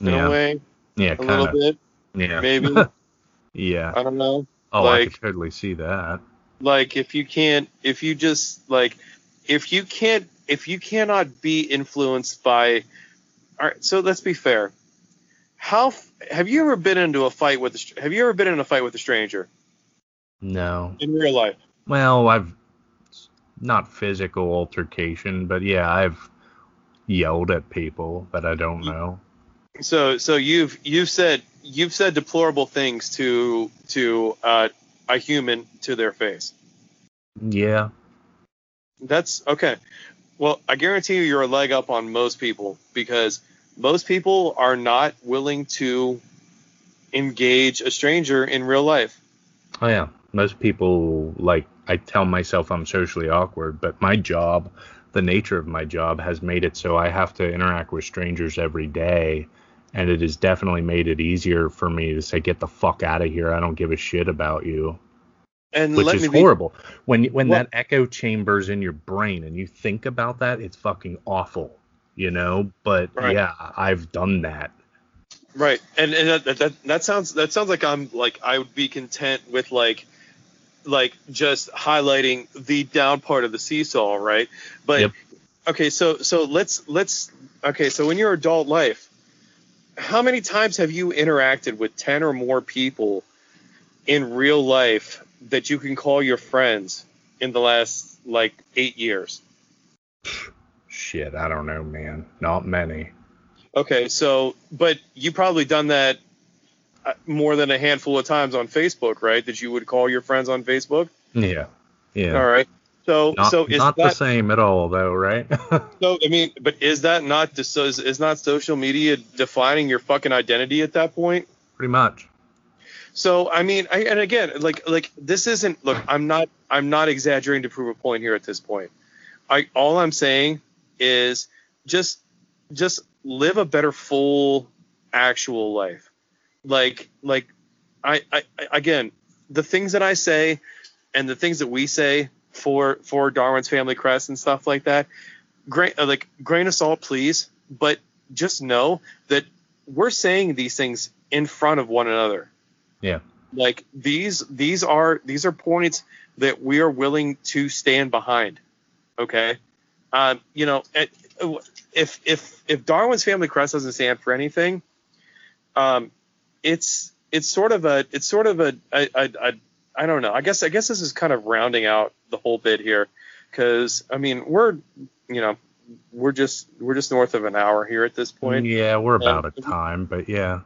in yeah. a way? Yeah, A kind little bit, Yeah. maybe. yeah. I don't know. Oh, I could totally see that. Like if you can't if you just like if you can't if you cannot be influenced by all right, so let's be fair. How have you ever been into a fight with a have you ever been in a fight with a stranger No. in real life? Well, I've not physical altercation, but yeah, I've yelled at people that I don't know. So so you've you've said you've said deplorable things to to uh, a human to their face. Yeah. That's okay. Well, I guarantee you you're a leg up on most people because most people are not willing to engage a stranger in real life. Oh yeah. Most people like I tell myself I'm socially awkward, but my job, the nature of my job has made it so I have to interact with strangers every day. And it has definitely made it easier for me to say, get the fuck out of here. I don't give a shit about you. And which let is me be, horrible. When when Well- that echo chamber's in your brain and you think about that, it's fucking awful, you know. But Right. yeah, I've done that. right. And and that, that that sounds that sounds like I'm like I would be content with like like just highlighting the down part of the seesaw, right? But Yep. okay, so so let's let's okay, so in your adult life, how many times have you interacted with 10 or more people in real life that you can call your friends in the last like 8 years? Shit, I don't know, man. Not many. Okay, so but you probably done that uh, more than a handful of times on Facebook, right? That you would call your friends on Facebook. Yeah. Yeah. All right. So Not, so is not the same at all, though, right? so? I mean, but is that not is, is not social media defining your fucking identity at that point? Pretty much. So I mean, I, and again, like like this isn't. Look, I'm not I'm not exaggerating to prove a point here at this point. I all I'm saying is just just live a better full actual life. Like like I, I again the things that I say and the things that we say for for Darwin's Family Crest and stuff like that. Grain uh, like grain of salt, please, but just know that we're saying these things in front of one another Yeah. like these these are these are points that we are willing to stand behind okay um you know if if if darwin's family crest doesn't stand for anything um it's it's sort of a it's sort of a a, a, a i don't know i guess i guess this is kind of rounding out the whole bit here because i mean we're you know we're just we're just north of an hour here at this point Yeah, we're about Um, at time, but yeah.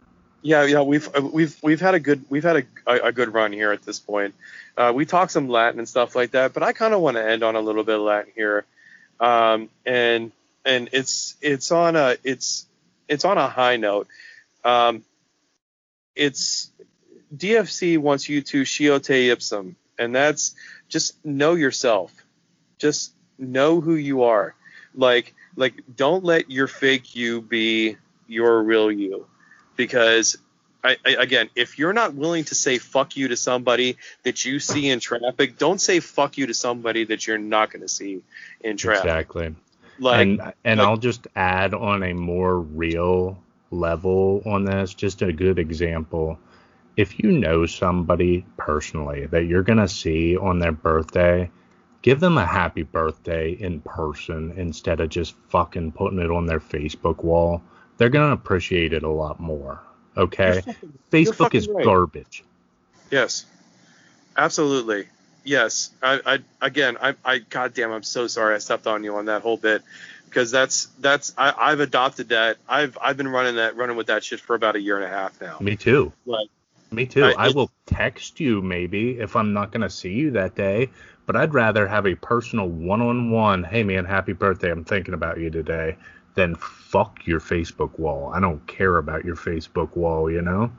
Yeah, yeah, we've uh, we've we've had a good we've had a, a, good run here at this point. Uh, we talked some Latin and stuff like that, but I kind of want to end on a little bit of Latin here, um, and and it's it's on a it's it's on a high note. Um, it's DFC wants you to scito te ipsum, and that's just know yourself, just know who you are. Like like don't let your fake you be your real you because I, I, again, if you're not willing to say fuck you to somebody that you see in traffic, don't say fuck you to somebody that you're not going to see in traffic. Exactly. Like, and and like- I'll just add on a more real level on this, just a good example. If you know somebody personally that you're gonna see on their birthday, give them a happy birthday in person instead of just fucking putting it on their Facebook wall. They're gonna appreciate it a lot more. Okay? Fucking- Facebook is right. garbage. yes, absolutely. Yes. I, I again, I, I, goddamn, I'm so sorry I stepped on you on that whole bit because that's that's I, I've adopted that. I've I've been running that running with that shit for about a year and a half now. Me too. Like Me too. I- I, will text you maybe if I'm not gonna see you that day, but I'd rather have a personal one-on-one. Hey man, happy birthday! I'm thinking about you today. Than fuck your Facebook wall. I don't care about your Facebook wall. You know.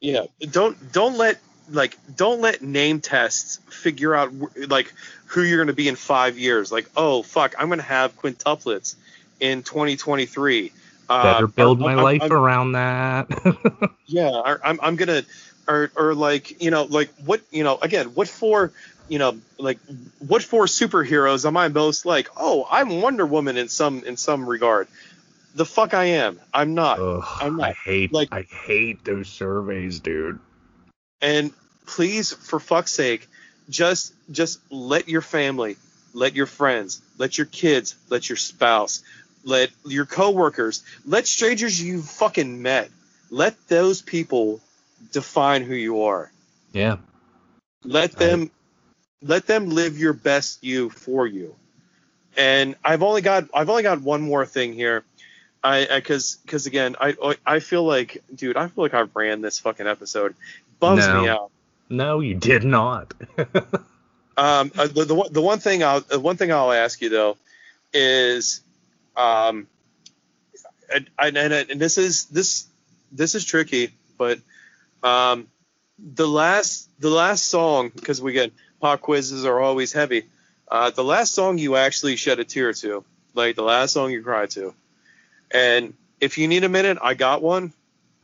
Yeah, don't don't let like don't let name tests figure out like who you're going to be in five years. Like, oh fuck, I'm going to have quintuplets in 2023. Uh, Better build I'm- my I'm- life I'm- around that. Yeah, I'm I'm gonna, or or like you know like what you know again what for you know like what four superheroes am I most like? Oh, I'm Wonder Woman in some in some regard. The fuck I am. I'm not. Ugh, I'm I hate Like- I hate those surveys, dude. and please for fuck's sake just just let your family let your friends let your kids let your spouse let your coworkers let strangers you fucking met let those people define who you are Yeah. let them let them live your best you for you and i've only got i've only got one more thing here i because because again i i feel like dude i feel like i ran this fucking episode bums No. me out No, you did not. Um, uh, the, the one- the one thing I'll the one thing I'll ask you though is, um, and, and, and this is this this is tricky, but um, the last the last song because we get pop quizzes are always heavy. Uh, the last song you actually shed a tear to, like the last song you cried to, and if you need a minute, I got one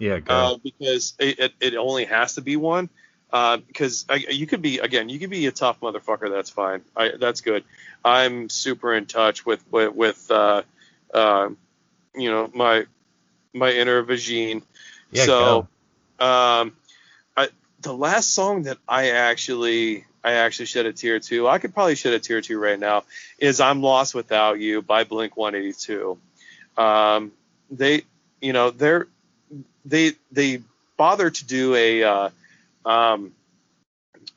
yeah, go. uh, because it, it, it only has to be one. Uh, because I, you could be again, you could be a tough motherfucker. That's fine. I, that's good. I'm super in touch with with, with uh, uh, you know my my inner Vagine. yeah, so go. um, the last song that I actually I actually shed a tear to, I could probably shed a tear to right now, is "I'm Lost Without You" by Blink 182. Um, they, you know, they're they they bother to do a uh, um,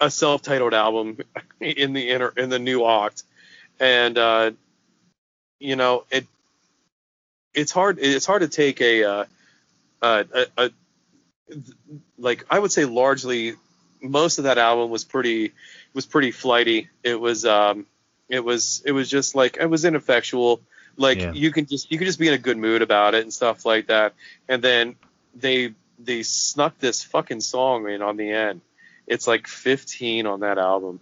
a self-titled album in the inner in the new Oct, and uh, you know it it's hard it's hard to take a uh, a, a, a like I would say largely most of that album was pretty was pretty flighty. It was um it was it was just like it was ineffectual. Like Yeah. you can just you can just be in a good mood about it and stuff like that. And then they they snuck this fucking song in on the end. It's like 15 on that album.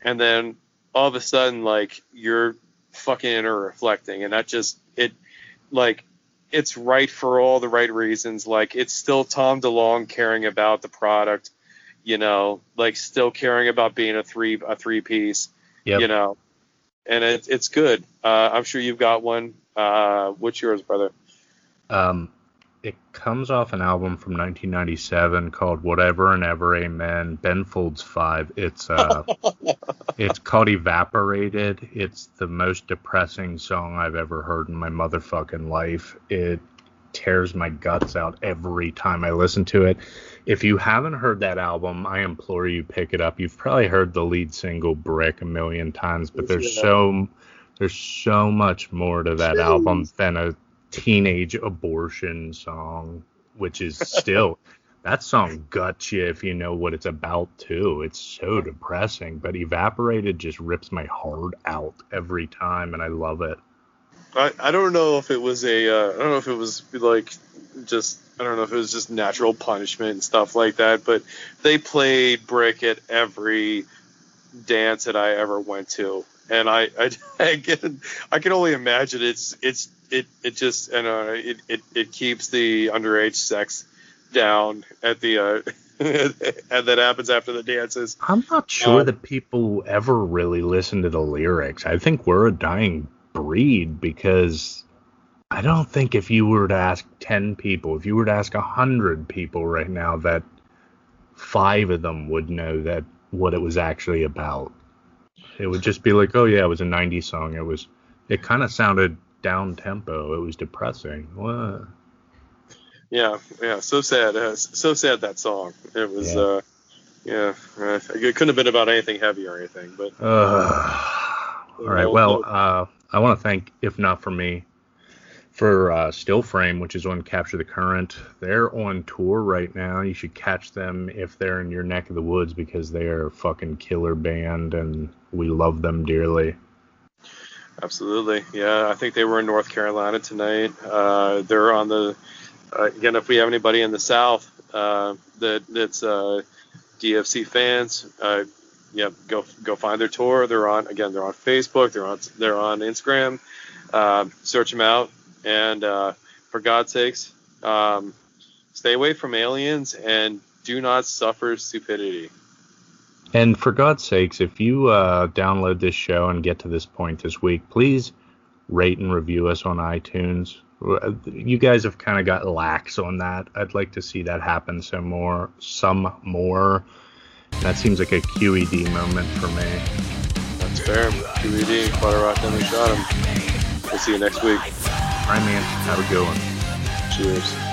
And then all of a sudden like you're fucking inner reflecting and that just it like it's right for all the right reasons. Like it's still Tom DeLonge caring about the product, you know, like still caring about being a three a three piece, Yep. you know, and it's it's good. Uh, I'm sure you've got one. Uh, what's yours, brother? Um, it comes off an album from 1997 called Whatever and Ever Amen. Ben Folds Five. It's uh, it's called Evaporated. It's the most depressing song I've ever heard in my motherfucking life. It tears my guts out every time I listen to it. If you haven't heard that album, I implore you pick it up. You've probably heard the lead single Brick a million times, but there's Yeah. so there's so much more to that album than a teenage abortion song, which is still that song guts you if you know what it's about too. It's so depressing, but Evaporated just rips my heart out every time, and I love it. I, I don't know if it was a uh, I don't know if it was like just I don't know if it was just natural punishment and stuff like that, but they played brick at every dance that I ever went to, and I I, I can I can only imagine it's it's it it just and uh, it, it it keeps the underage sex down at the uh, and that happens after the dances. I'm not sure Uh, that people ever really listen to the lyrics. I think we're a dying breed because I don't think if you were to ask 10 people, if you were to ask 100 people right now, that five of them would know that what it was actually about. It would just be like, oh yeah, it was a 90s song. It was, it kind of sounded down tempo. It was depressing. What? Yeah, yeah, so sad. Uh, so sad that song. It was, Yeah. uh, yeah, uh, it couldn't have been about anything heavy or anything. But Uh, all right. Well, uh, I want to thank, if not for me, for uh, Still Frame, which is on Capture the Current. They're on tour right now. You should catch them if they're in your neck of the woods because they are a fucking killer band and we love them dearly. Absolutely, yeah. I think they were in North Carolina tonight. Uh, they're on the uh, again. If we have anybody in the South uh, that that's uh, DFC fans, uh, yeah, go go find their tour. They're on again. They're on Facebook. They're on they're on Instagram. Uh, search them out, and uh, for God's sakes, um, stay away from aliens and do not suffer stupidity. And for God's sakes, if you uh, download this show and get to this point this week, please rate and review us on iTunes. You guys have kind of got lax on that. I'd like to see that happen some more. Some more. That seems like a QED moment for me. That's fair. QED, Clutterrock, then we shot him. We'll see you next week. All right, man. Have a good one. Cheers.